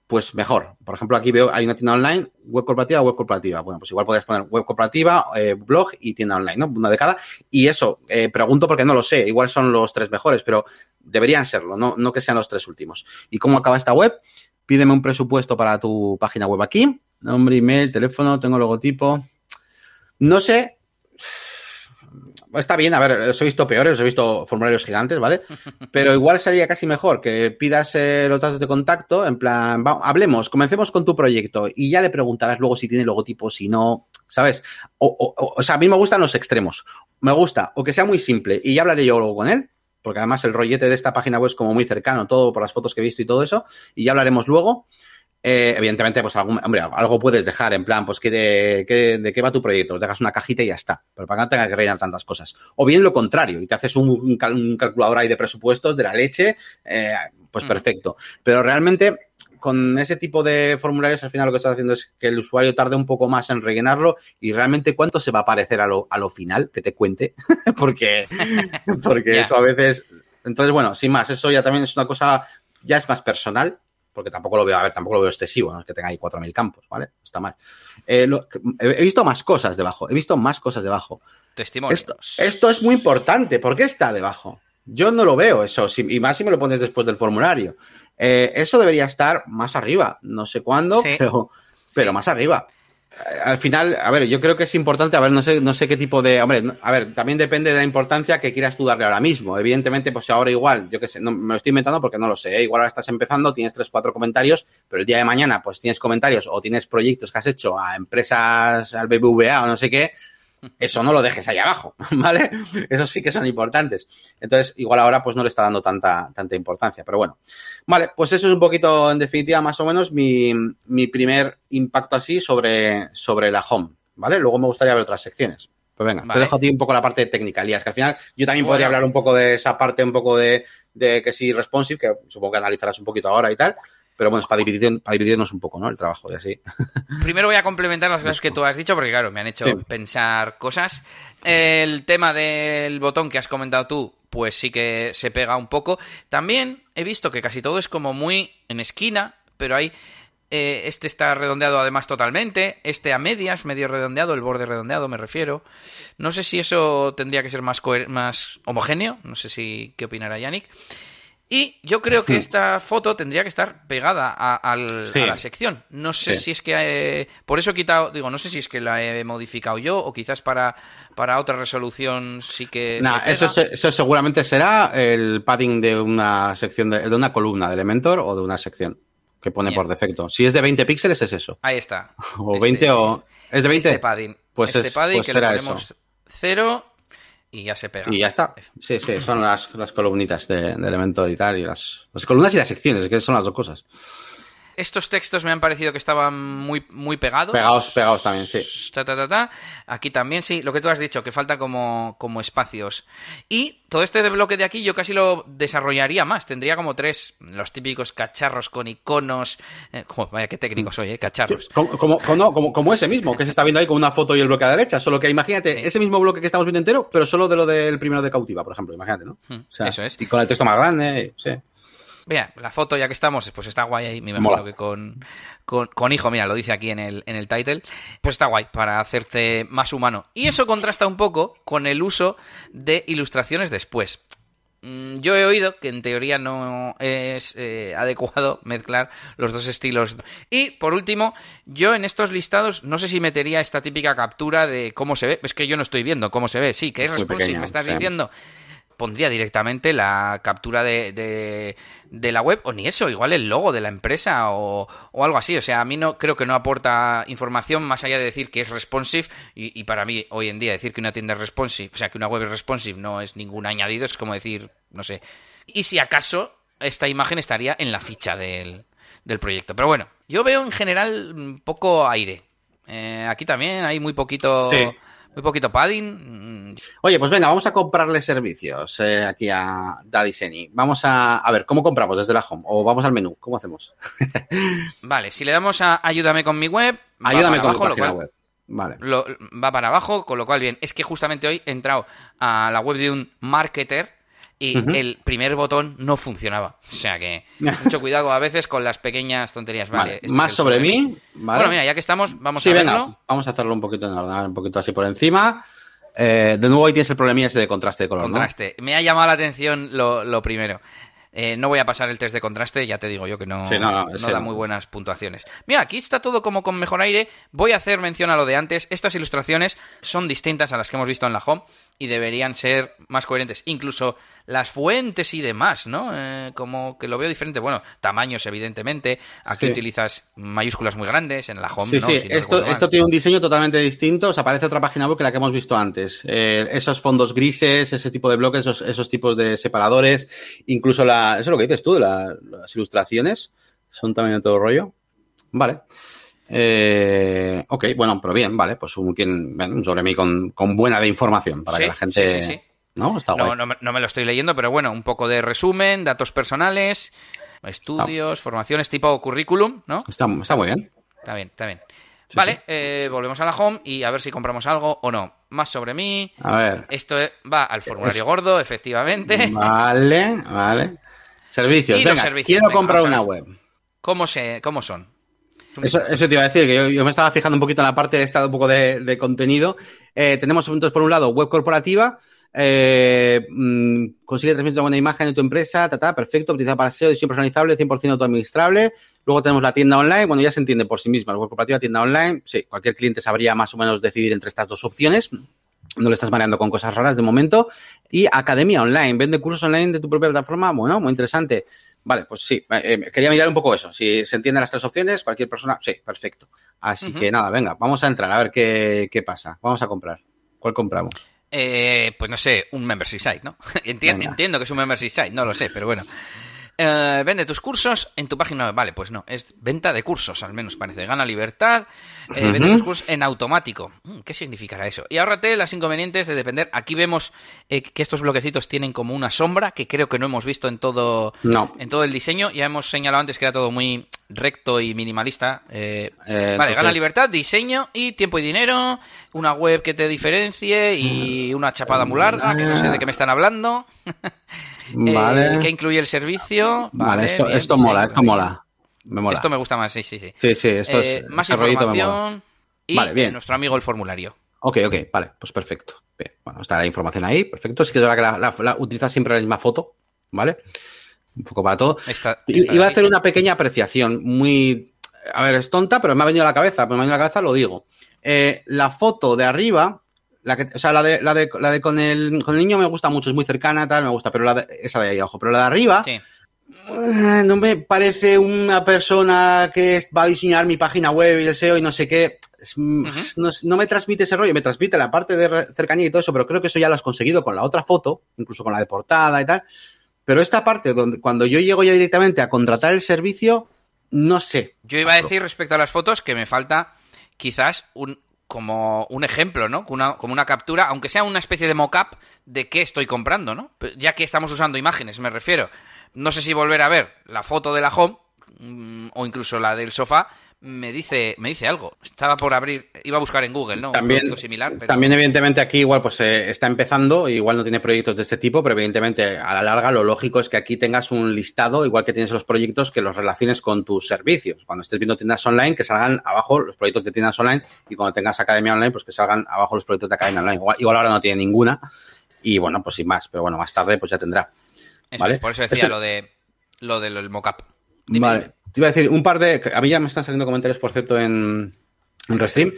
Pues mejor. Por ejemplo, aquí veo, hay una tienda online, web corporativa, web corporativa. Bueno, pues igual podrías poner web corporativa, eh, blog y tienda online, ¿no? Una de cada. Y eso, eh, pregunto porque no lo sé, igual son los tres mejores, pero deberían serlo, no, no que sean los tres últimos. ¿Y cómo acaba esta web? Pídeme un presupuesto para tu página web aquí. Nombre, email, teléfono, tengo logotipo. No sé. Está bien, a ver, os he visto peores, os he visto formularios gigantes, ¿vale? Pero igual sería casi mejor que pidas eh, los datos de contacto, en plan, va- hablemos, comencemos con tu proyecto y ya le preguntarás luego si tiene logotipo, si no, ¿sabes? O, o- o- o sea, a mí me gustan los extremos. Me gusta, o que sea muy simple y ya hablaré yo luego con él, porque además el rollete de esta página web es como muy cercano, todo por las fotos que he visto y todo eso, y ya hablaremos luego. Eh, evidentemente, pues algún, hombre, algo puedes dejar, en plan, pues ¿qué de, qué- de qué va tu proyecto, dejas una cajita y ya está, pero para que no tenga que rellenar tantas cosas. O bien lo contrario, y te haces un, un calculador ahí de presupuestos de la leche, eh, pues Mm. perfecto. Pero realmente, con ese tipo de formularios, al final lo que estás haciendo es que el usuario tarde un poco más en rellenarlo y realmente cuánto se va a parecer a lo, a lo final, que te cuente, porque, porque eso a veces Entonces, bueno, sin más, eso ya también es una cosa, ya es más personal, porque tampoco lo veo, a ver, tampoco lo veo excesivo, no es que tenga ahí 4.000 campos, ¿vale? Está mal. Eh, lo- he visto más cosas debajo, he visto más cosas debajo. Testimonios. Esto, esto es muy importante. ¿Por qué está debajo? Yo no lo veo eso, y más si me lo pones después del formulario. Eh, eso debería estar más arriba. No sé cuándo, Sí. pero, pero Sí. más arriba. Eh, Al final, a ver, yo creo que es importante, a ver, no sé, no sé qué tipo de. Hombre, a ver, también depende de la importancia que quieras tú darle ahora mismo. Evidentemente, pues ahora igual, yo qué sé, no, me lo estoy inventando porque no lo sé. ¿eh? Igual ahora estás empezando, tienes tres, cuatro comentarios, pero el día de mañana, pues tienes comentarios o tienes proyectos que has hecho a empresas, al BBVA o no sé qué, eso no lo dejes ahí abajo, ¿vale? Esos sí que son importantes. Entonces, igual ahora pues no le está dando tanta, tanta importancia, pero bueno. Vale, pues eso es un poquito, en definitiva, más o menos mi, mi primer impacto así sobre, sobre la home, ¿vale? Luego me gustaría ver otras secciones. Pues venga, Vale. te dejo a ti un poco la parte técnica, Elías, que al final yo también Bueno. podría hablar un poco de esa parte, un poco de, de que sí responsive, que supongo que analizarás un poquito ahora y tal, pero bueno, es para, dividir, para dividirnos un poco, ¿no? El trabajo y así. Primero voy a complementar las cosas que tú has dicho, porque claro, me han hecho Sí. pensar cosas. El tema del botón que has comentado tú, pues sí que se pega un poco. También he visto que casi todo es como muy en esquina, pero hay... eh, este está redondeado además totalmente, este a medias, medio redondeado, el borde redondeado me refiero. No sé si eso tendría que ser más, más homogéneo, no sé si qué opinará Yannick. Y yo creo que esta foto tendría que estar pegada a, al- Sí. a la sección. No sé Sí. si es que... eh, por eso he quitado... Digo, no sé si es que la he modificado yo o quizás para, para otra resolución sí que... Nah, se eso, pega. se- eso seguramente será el padding de una sección de, de una columna de Elementor o de una sección que pone Bien. por defecto. Si es de 20 píxeles es eso. Ahí está. O Este- 20 o es de 20 Este padding. Pues este es- padding pues que será le ponemos eso. cero y ya se pega. y ya está. Sí, sí, son las, las columnitas de, de Elementor y y las, las columnas y las secciones, que son las dos cosas. Estos textos me han parecido que estaban muy, muy pegados. Pegados, pegados también, sí. Ta, ta, ta, ta. Aquí también, sí, lo que tú has dicho, que falta como, como espacios. Y todo este bloque de aquí yo casi lo desarrollaría más. Tendría como tres, los típicos cacharros con iconos. Eh, jo, vaya, qué técnico soy, ¿eh? Cacharros. Como, como, como, como- como ese mismo, que se está viendo ahí con una foto y el bloque a la derecha. Solo que imagínate Sí. ese mismo bloque que estamos viendo entero, pero solo de lo del primero de cautiva, por ejemplo. Imagínate, ¿no? Hmm, O sea, eso es. Y con el texto más grande, sí. Vea, la foto ya que estamos, pues está guay ahí, me imagino Mola. que con, con, con hijo, mira, lo dice aquí en el, en el title, pues está guay para hacerte más humano. Y eso contrasta un poco con el uso de ilustraciones después. Mm, Yo he oído que en teoría no es eh, adecuado mezclar los dos estilos. Y por último, yo en estos listados no sé si metería esta típica captura de cómo se ve. Es que yo no estoy viendo cómo se ve. Sí, que es, responsive, me estás sí. diciendo pondría directamente la captura de, de- de la web o ni eso, igual el logo de la empresa o, o algo así. O sea, a mí no creo que no aporta información más allá de decir que es responsive y, y para mí hoy en día decir que una tienda es responsive, o sea, que una web es responsive no es ningún añadido, es como decir, no sé. Y si acaso esta imagen estaría en la ficha del, del proyecto. Pero bueno, yo veo en general poco aire. Eh, aquí también hay muy poquito... Sí. Muy poquito padding. Oye, pues venga, vamos a comprarle servicios eh, aquí a Daddy Seni. Vamos a, a ver, ¿cómo compramos desde la home? O vamos al menú, ¿cómo hacemos? Vale, si le damos a ayúdame con mi web, Ayúdame con abajo, página cual- web. Vale. lo- va para abajo, con lo cual bien. Es que justamente hoy he entrado a la web de un marketer y el primer botón no funcionaba. O sea que mucho cuidado a veces con las pequeñas tonterías. Vale, Vale. este es Más sobre mí. Vale. Bueno, mira, ya que estamos, vamos sí, a venga, verlo. vamos a hacerlo un poquito en orden, un poquito así por encima. Eh, de nuevo ahí tienes el problemilla ese de contraste de color, ¿no? Contraste. Me ha llamado la atención lo, lo primero. Eh, no voy a pasar el test de contraste, ya te digo yo que no, Sí, no, no, no da muy buenas puntuaciones. Mira, aquí está todo como con mejor aire. Voy a hacer mención a lo de antes. Estas ilustraciones son distintas a las que hemos visto en la home y deberían ser más coherentes. Incluso las fuentes y demás, ¿no? Eh, como que lo veo diferente. Bueno, tamaños, evidentemente. Aquí Sí. utilizas mayúsculas muy grandes, en la home Sí, no. sí, si no esto, tiene un diseño totalmente distinto. Os aparece otra página web que la que hemos visto antes. Eh, esos fondos grises, ese tipo de bloques, esos, esos tipos de separadores, incluso la, eso es lo que dices tú, la- las ilustraciones, son también de todo rollo. Vale. Eh, ok, bueno, pero bien, vale, pues un, quien, bueno, sobre mí con, con buena de información para Sí, que la gente. sí, sí. ¿No? Está guay. No, no, me- lo estoy leyendo, pero bueno, un poco de resumen, datos personales, estudios, formaciones tipo currículum, ¿no? Está, está muy bien. Está bien, está bien. vale, eh, volvemos a la home y a ver si compramos algo o no. Más sobre mí. A ver. Esto va al formulario gordo, efectivamente. Vale, vale. Servicios. Venga, quiero comprar una web. ¿Cómo, se, cómo son? Eso, eso, te iba a decir, que yo, me estaba fijando un poquito en la parte de esta, un poco de, contenido. Eh, tenemos entonces, por un lado, web corporativa, eh, mm, consigue transmitir una buena imagen de tu empresa, ta, perfecto, utilizada para SEO, diseño personalizable, 100% autoadministrable. Luego tenemos la tienda online, bueno, ya se entiende por sí misma, la web corporativa, tienda online, sí, cualquier cliente sabría más o menos decidir entre estas dos opciones. No le estás mareando con cosas raras de momento. Y academia online, vende cursos online de tu propia plataforma, bueno, muy interesante. Vale, pues sí, eh, eh, quería mirar un poco eso. Si se entienden las tres opciones, cualquier persona, sí, perfecto. Así que nada, venga, vamos a entrar a ver qué, qué pasa. Vamos a comprar. ¿Cuál compramos? Eh, pues no sé, un membership site, ¿no? entiendo, entiendo que es un membership site, no lo sé, pero bueno. Eh, vende tus cursos en tu página web. Vale, pues no, es venta de cursos, al menos parece. Gana libertad, eh, vende tus cursos en automático. Mm, ¿Qué significará eso? Y ahórrate las inconvenientes de depender. Aquí vemos eh, que estos bloquecitos tienen como una sombra, que creo que no hemos visto en todo, en todo el diseño. Ya hemos señalado antes que era todo muy recto y minimalista. vale, gana libertad, diseño y tiempo y dinero, una web que te diferencie y una chapada muy larga, que no sé de qué me están hablando. Vale. Eh, ¿Qué incluye el servicio? Vale, esto, esto mola, esto mola. Me mola. Esto me gusta más, sí, sí, sí. Sí, sí, esto eh, más información y vale, bien. nuestro amigo el formulario. Ok, ok, vale, pues perfecto. Bueno, está la información ahí, perfecto. Sí que la, la, utiliza siempre la misma foto, ¿vale? Un poco para todo. Iba a hacer una pequeña apreciación, muy... A ver, es tonta, pero me ha venido a la cabeza, me ha venido a la cabeza, lo digo. Eh, la foto de arriba la que, o sea, la de, la de, la de con, el, con el niño me gusta mucho, es muy cercana, tal, me gusta, pero la de, esa de ahí abajo, pero la de arriba, eh, no me parece una persona que va a diseñar mi página web y el SEO y no sé qué. no, me transmite ese rollo, me transmite la parte de cercanía y todo eso, pero creo que eso ya lo has conseguido con la otra foto, incluso con la de portada y tal. Pero esta parte, donde cuando yo llego ya directamente a contratar el servicio, no sé. Yo iba a decir respecto a las fotos que me falta quizás un, como un ejemplo, ¿no? Una, como una captura, aunque sea una especie de mock-up de qué estoy comprando, ¿no? Ya que estamos usando imágenes, me refiero. No sé si volver a ver la foto de la home mm, o incluso la del sofá me dice, me dice algo. Estaba por abrir, iba a buscar en Google, ¿no? También, similar, también evidentemente aquí igual pues eh, está empezando, igual no tiene proyectos de este tipo, pero evidentemente a la larga lo lógico es que aquí tengas un listado, igual que tienes los proyectos, que los relaciones con tus servicios. Cuando estés viendo tiendas online, que salgan abajo los proyectos de tiendas online y cuando tengas academia online, pues que salgan abajo los proyectos de academia online. Igual, ahora no tiene ninguna y bueno, pues sin más, pero bueno, más tarde pues ya tendrá. ¿vale? por eso decía este lo de lo del mockup. Vale. Te iba a decir un par de. A mí ya me están saliendo comentarios, por cierto, en, en Restream.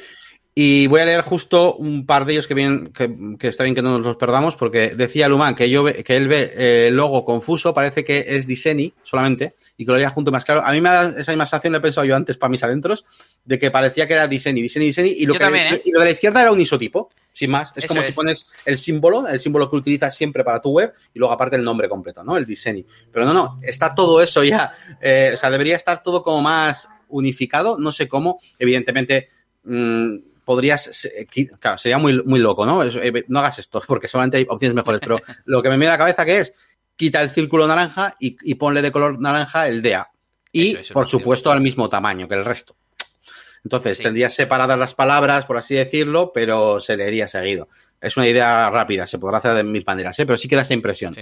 Y voy a leer justo un par de ellos que, bien, que, está bien que no nos los perdamos, porque decía Luman que, yo, que él ve el logo confuso, parece que es Diseni solamente, y que lo leía junto más claro. A mí me da esa misma sensación, le he pensado yo antes para mis adentros, de que parecía que era Diseni, Diseni, Diseni, y lo, que ¿eh? y lo de la izquierda era un isotipo, sin más. Es como si pones el símbolo, el símbolo que utilizas siempre para tu web, y luego aparte el nombre completo, ¿no? El Diseni. Pero no, no, está todo eso ya. Eh, o sea, debería estar todo como más unificado, no sé cómo. Evidentemente. Mmm, podrías, claro, sería muy, muy loco, ¿no? Eh, no hagas esto, porque solamente hay opciones mejores, pero lo que me viene a la cabeza que es, quita el círculo naranja y, ponle de color naranja el DA. Y, por supuesto, al mismo tamaño que el resto. Entonces, tendrías separadas las palabras, por así decirlo, pero se leería seguido. Es una idea rápida, se podrá hacer de mil maneras, ¿eh? pero sí que da esa impresión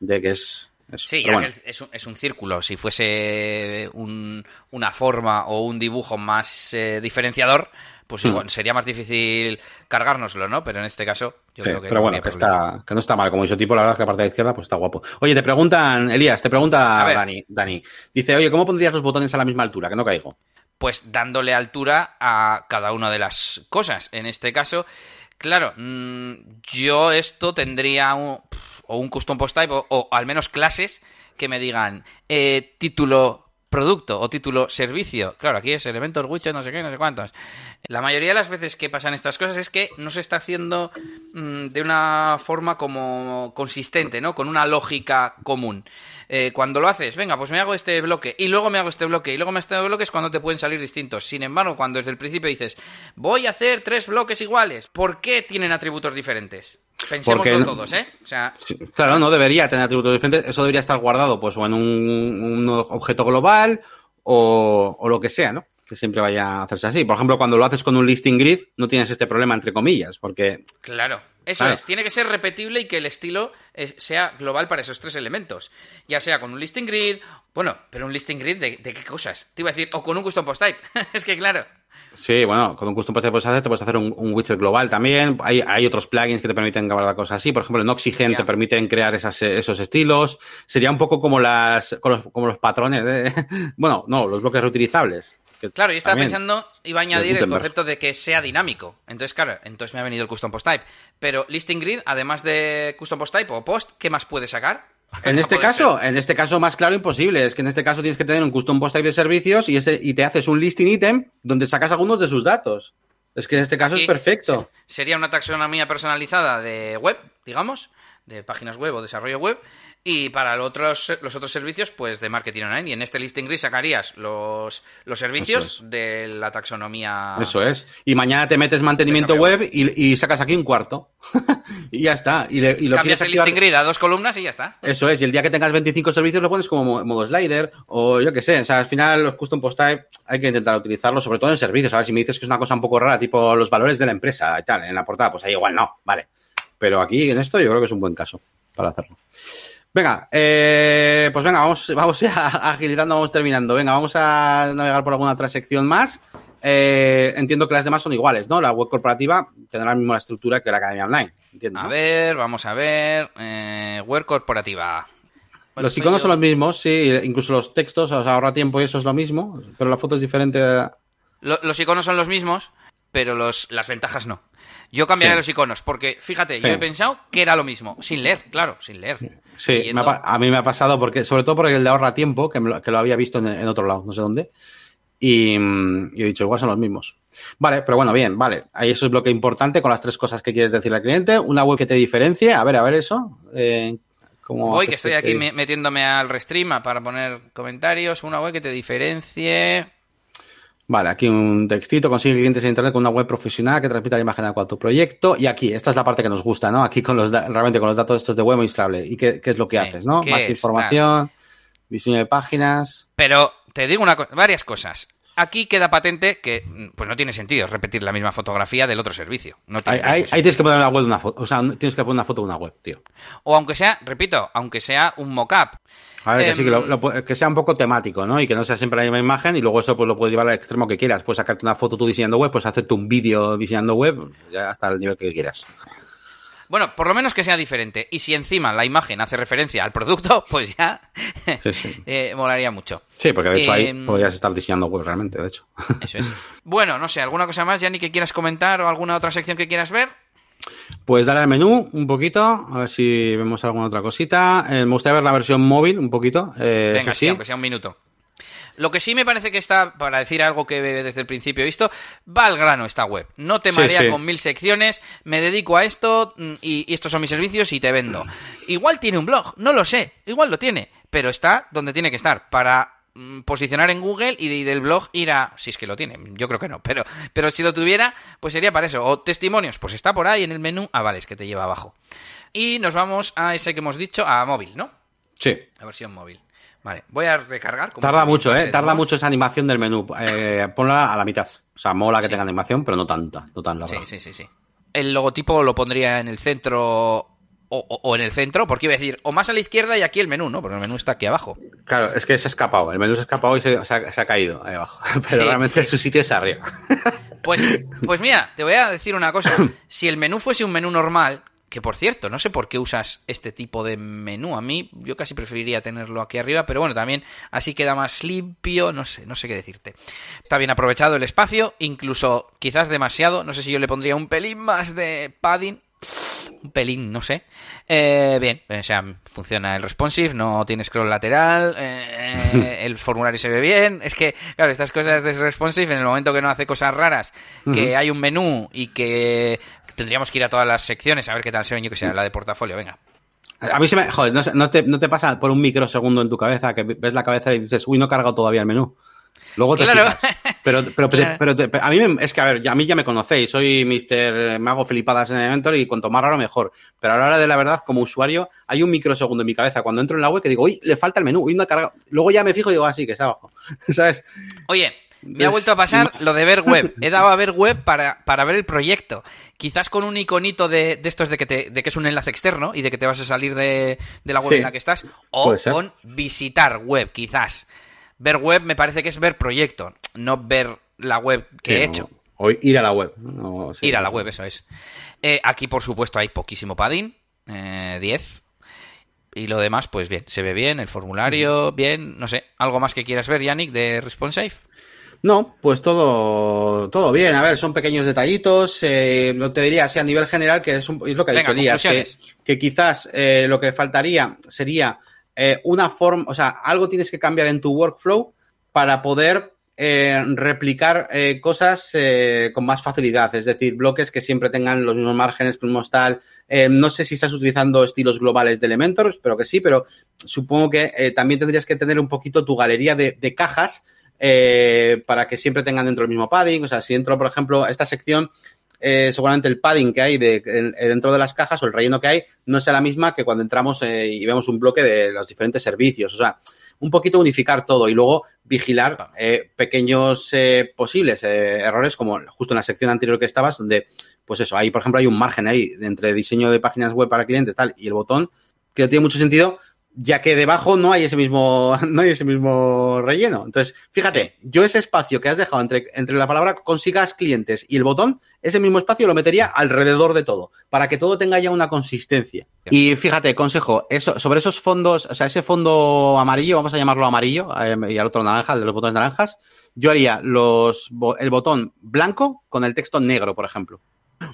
de que es... Sí, ya que es un, es un, círculo. Si fuese una forma o un dibujo más eh, diferenciador, pues igual sería más difícil cargárnoslo, ¿no? Pero en este caso, yo creo que. Pero bueno, que, está, que no está mal. Como tipo, la verdad es que la parte de la izquierda, pues está guapo. Oye, te preguntan, Elías, te pregunta Dani, Dani. Dice, oye, ¿cómo pondrías los botones a la misma altura? Que no caigo. Pues dándole altura a cada una de las cosas. En este caso, claro, mm, yo esto tendría un, o un custom post type o, al menos clases que me digan eh, título producto o título servicio. Claro, aquí es elementos, widget, no sé qué, no sé cuántos. La mayoría de las veces que pasan estas cosas es que no se está haciendo mm, de una forma como consistente, ¿no? Con una lógica común. Eh, cuando lo haces, venga, pues me hago este bloque y luego me hago este bloque y luego me hago este bloque es cuando te pueden salir distintos. Sin embargo, cuando desde el principio dices, voy a hacer tres bloques iguales, ¿por qué tienen atributos diferentes? Pensémoslo todos, ¿eh? claro, no debería tener atributos diferentes. Eso debería estar guardado, pues, o en un, objeto global o, lo que sea, ¿no? que siempre vaya a hacerse así. Por ejemplo, cuando lo haces con un listing grid, no tienes este problema entre comillas, porque... Claro, eso es, tiene que ser repetible y que el estilo eh, sea global para esos tres elementos. Ya sea con un listing grid, bueno, pero un listing grid de, de qué cosas. Te iba a decir, o con un custom post type. es que claro. Sí, bueno, con un custom post type puedes hacer, te puedes hacer un, widget global también. Hay, hay, otros plugins que te permiten grabar cosas así. Por ejemplo, en Oxygen te permiten crear esas, esos estilos. Sería un poco como las, como los, como los patrones de, bueno, no, los bloques reutilizables. Claro, yo estaba pensando, iba a añadir el concepto de que sea dinámico. Entonces, claro, entonces me ha venido el custom post type. Pero listing grid, además de custom post type o post, ¿qué más puede sacar? En este caso, en este caso más claro imposible. Es que en este caso tienes que tener un custom post type de servicios y, ese, y te haces un listing item donde sacas algunos de sus datos. Es que en este caso es perfecto. Sería una taxonomía personalizada de web, digamos, de páginas web o desarrollo web, y para los otros, los otros servicios, pues de marketing online. Y en este listing grid sacarías los, los servicios de la taxonomía. Eso es. Y mañana te metes mantenimiento web y, sacas aquí un cuarto. y ya está. Y, lo Cambias el listing grid a dos columnas y ya está. Eso es. Y el día que tengas 25 servicios lo pones como modo slider o yo qué sé. O sea, al final los custom post type hay que intentar utilizarlo, sobre todo en servicios. A ver si me dices que es una cosa un poco rara, tipo los valores de la empresa y tal, en la portada, pues ahí igual no. Vale. Pero aquí en esto yo creo que es un buen caso para hacerlo. Venga, eh, pues venga, vamos, vamos ya agilizando, vamos terminando. Venga, vamos a navegar por alguna otra sección más. Eh, entiendo que las demás son iguales, ¿no? La web corporativa tendrá la misma estructura que la academia online. Entiendo, A ver, vamos a ver. Eh, web corporativa. los iconos son los mismos, sí, incluso los textos, os ahorra tiempo y eso es lo mismo, pero la foto es diferente. los iconos son los mismos, pero los, las ventajas no. Yo cambiaré los iconos, porque fíjate, yo he pensado que era lo mismo, sin leer, claro, sin leer. Sí, a mí me ha pasado, porque sobre todo porque el de ahorra tiempo, que, lo, que lo había visto en, otro lado, no sé dónde, y, he dicho, igual son los mismos. Vale, pero bueno, bien, vale. Ahí eso es lo que es importante con las tres cosas que quieres decirle al cliente. Una web que te diferencie. A ver, a ver eso. Eh, Voy, que estoy aquí metiéndome al restream para poner comentarios. Una web que te diferencie. Vale, aquí un textito, consigue clientes en internet con una web profesional que transmita la imagen adecuada a tu proyecto. Y aquí, esta es la parte que nos gusta, ¿no? Aquí con los realmente con los datos estos de web mostrable. ¿Y qué, es lo que haces, no? Más información, diseño de páginas. Pero te digo una varias cosas. Aquí queda patente que pues no tiene sentido repetir la misma fotografía del otro servicio. No ahí, tienes que poner una web una foto, o sea, tienes que poner una foto de una web, tío. O aunque sea, repito, aunque sea un mock-up. A ver, que, sí, que, que, sea un poco temático, ¿no? Y que no sea siempre la misma imagen y luego eso pues lo puedes llevar al extremo que quieras. Puedes sacarte una foto tú diseñando web, pues hacerte un vídeo diseñando web, ya hasta el nivel que quieras. Bueno, por lo menos que sea diferente. Y si encima la imagen hace referencia al producto, pues ya eh, molaría mucho. Sí, porque de hecho ahí em, podrías estar diseñando web realmente, de hecho. Eso es. Bueno, no sé, ¿alguna cosa más, Yanni, que quieras comentar o alguna otra sección que quieras ver? Pues dale al menú un poquito, a ver si vemos alguna otra cosita. Eh, me gustaría ver la versión móvil un poquito. Eh, Venga, sí, aunque sea un minuto. Lo que sí me parece que está, para decir algo que desde el principio he visto, va al grano esta web. No te marea con mil secciones, me dedico a esto mm, y, estos son mis servicios y te vendo. Igual tiene un blog, no lo sé, igual lo tiene, pero está donde tiene que estar para mm, posicionar en Google y, del blog ir a... Si es que lo tiene, yo creo que no, pero, pero si lo tuviera, pues sería para eso. O testimonios, pues está por ahí en el menú. Ah, vale, es que te lleva abajo. Y nos vamos a ese que hemos dicho, a móvil, ¿no? Sí. La versión móvil. Vale, voy a recargar. Tarda mucho, ¿eh? Tarda mucho esa animación del menú. Eh, ponla a la mitad. O sea, mola que tenga animación, pero no tanta, no tan larga. Sí, sí, sí, sí. El logotipo lo pondría en el centro o, en el centro, porque iba a decir, o más a la izquierda y aquí el menú, ¿no? Porque el menú está aquí abajo. Claro, es que se ha escapado. El menú se ha escapado y se, ha, caído ahí abajo. Pero realmente su sitio es arriba. Pues, pues mira, te voy a decir una cosa. Si el menú fuese un menú normal, que por cierto, no sé por qué usas este tipo de menú. A mí, yo casi preferiría tenerlo aquí arriba, pero bueno, también así queda más limpio. No sé, no sé qué decirte. Está bien aprovechado el espacio, incluso quizás demasiado. No sé si yo le pondría un pelín más de padding un pelín, no sé. Eh, bien, o sea, funciona el responsive, no tiene scroll lateral, eh, el formulario se ve bien. Es que, claro, estas cosas de responsive, en el momento que no hace cosas raras, que hay un menú y que tendríamos que ir a todas las secciones a ver qué tal se ven, yo que sea, la de portafolio, venga. A mí se me. Joder, no, te, no te pasa por un microsegundo en tu cabeza que ves la cabeza y dices, uy, no he cargado todavía el menú. Luego te claro. Pero, pero, pero, a mí es que, a ver, a mí ya me conocéis, soy Mr. Me hago flipadas en el Elementor y cuanto más raro mejor. Pero a la hora de la verdad, como usuario, hay un microsegundo en mi cabeza cuando entro en la web que digo, uy, le falta el menú, uy, no cargado. Luego ya me fijo y digo, así, ah, que está abajo. ¿Sabes? Oye, Me ha vuelto a pasar lo de ver web. He dado a ver web para, para ver el proyecto. Quizás con un iconito de, de estos de que, te, de que es un enlace externo y de que te vas a salir de, de la web en la que estás. O con visitar web, quizás. Ver web me parece que es ver proyecto, no ver la web que he hecho. O ir a la web. ir a la web, eso es. Eh, aquí, por supuesto, hay poquísimo padding. 10. Eh, y lo demás, pues bien, se ve bien, el formulario, bien, no sé. ¿Algo más que quieras ver, Yannick, de ResponSafe? No, pues todo, todo bien. A ver, son pequeños detallitos. Eh, no te diría así a nivel general que es, lo que ha dicho que, quizás eh, lo que faltaría sería eh, una forma, o sea, algo tienes que cambiar en tu workflow para poder replicar cosas con más facilidad. Es decir, bloques que siempre tengan los mismos márgenes, mismos tal. no sé si estás utilizando estilos globales de Elementor, espero que sí, pero supongo que también tendrías que tener un poquito tu galería de, cajas eh, para que siempre tengan dentro el mismo padding. O sea, si entro, por ejemplo, a esta sección, eh, seguramente el padding que hay de, dentro de las cajas o el relleno que hay no sea la misma que cuando entramos eh, y vemos un bloque de los diferentes servicios. O sea, un poquito unificar todo y luego vigilar pequeños posibles errores, como justo en la sección anterior que estabas, donde, pues eso, ahí, por ejemplo, hay un margen ahí entre diseño de páginas web para clientes tal y el botón, que no tiene mucho sentido ya que debajo no hay ese mismo, no hay ese mismo relleno. Entonces, fíjate, yo ese espacio que has dejado entre, entre la palabra consigas clientes y el botón, ese mismo espacio lo metería alrededor de todo, para que todo tenga ya una consistencia. Y fíjate, consejo, eso, sobre esos fondos, o sea, ese fondo amarillo, vamos a llamarlo amarillo, eh, y al otro naranja, el de los botones naranjas, yo haría los, el botón blanco con el texto negro, por ejemplo.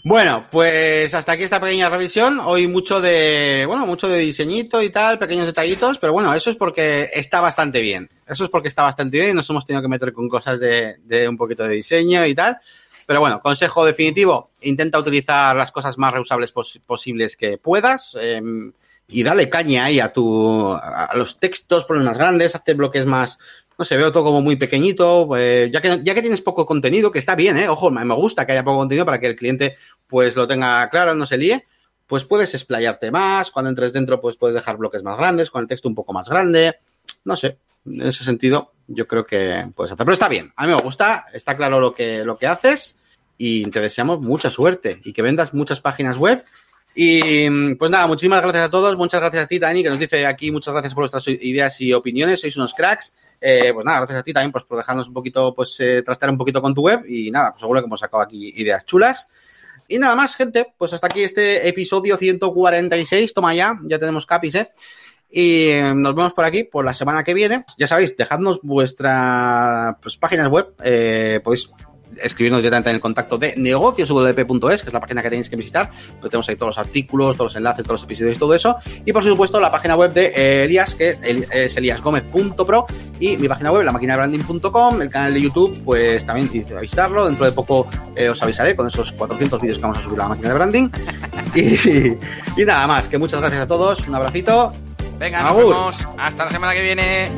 Bueno, pues hasta aquí esta pequeña revisión. Hoy mucho de, bueno, mucho de diseñito y tal, pequeños detallitos, pero bueno, eso es porque está bastante bien. Eso es porque está bastante bien y nos hemos tenido que meter con cosas de, un poquito de diseño y tal. Pero bueno, consejo definitivo, intenta utilizar las cosas más reusables posibles que puedas. Em, y dale caña ahí a tu a los textos, poner más grandes, hacer bloques más, no sé, veo todo como muy pequeñito, pues, ya, que, ya que tienes poco contenido, que está bien, ¿eh? Ojo, me gusta que haya poco contenido para que el cliente pues lo tenga claro, no se líe, pues puedes explayarte más, cuando entres dentro pues puedes dejar bloques más grandes, con el texto un poco más grande, no sé, en ese sentido yo creo que puedes hacer, pero está bien, a mí me gusta, está claro lo que, lo que haces y te deseamos mucha suerte y que vendas muchas páginas web y pues nada, muchísimas gracias a todos. Muchas gracias a ti, Dani, que nos dice aquí muchas gracias por vuestras ideas y opiniones. Sois unos cracks. Eh, pues nada, gracias a ti también pues, por dejarnos un poquito, pues eh, trastear un poquito con tu web y nada, pues seguro que hemos sacado aquí ideas chulas. Y nada más, gente, pues hasta aquí este episodio 146, toma ya, ya tenemos capis, ¿eh? Y nos vemos por aquí por la semana que viene. Ya sabéis, dejadnos vuestras pues, páginas web. Eh, podéis escribirnos directamente en el contacto de negocioswp.es, que es la página que tenéis que visitar. Pues tenemos ahí todos los artículos, todos los enlaces, todos los episodios y todo eso. Y por supuesto, la página web de Elias, que es eliasgomez.pro. Y mi página web, la branding.com. El canal de YouTube, pues también tenéis que visitarlo. Dentro de poco eh, os avisaré con esos 400 vídeos que vamos a subir a la máquina de branding. y, nada más, que muchas gracias a todos. Un abracito. Venga, nos vemos. Hasta la semana que viene.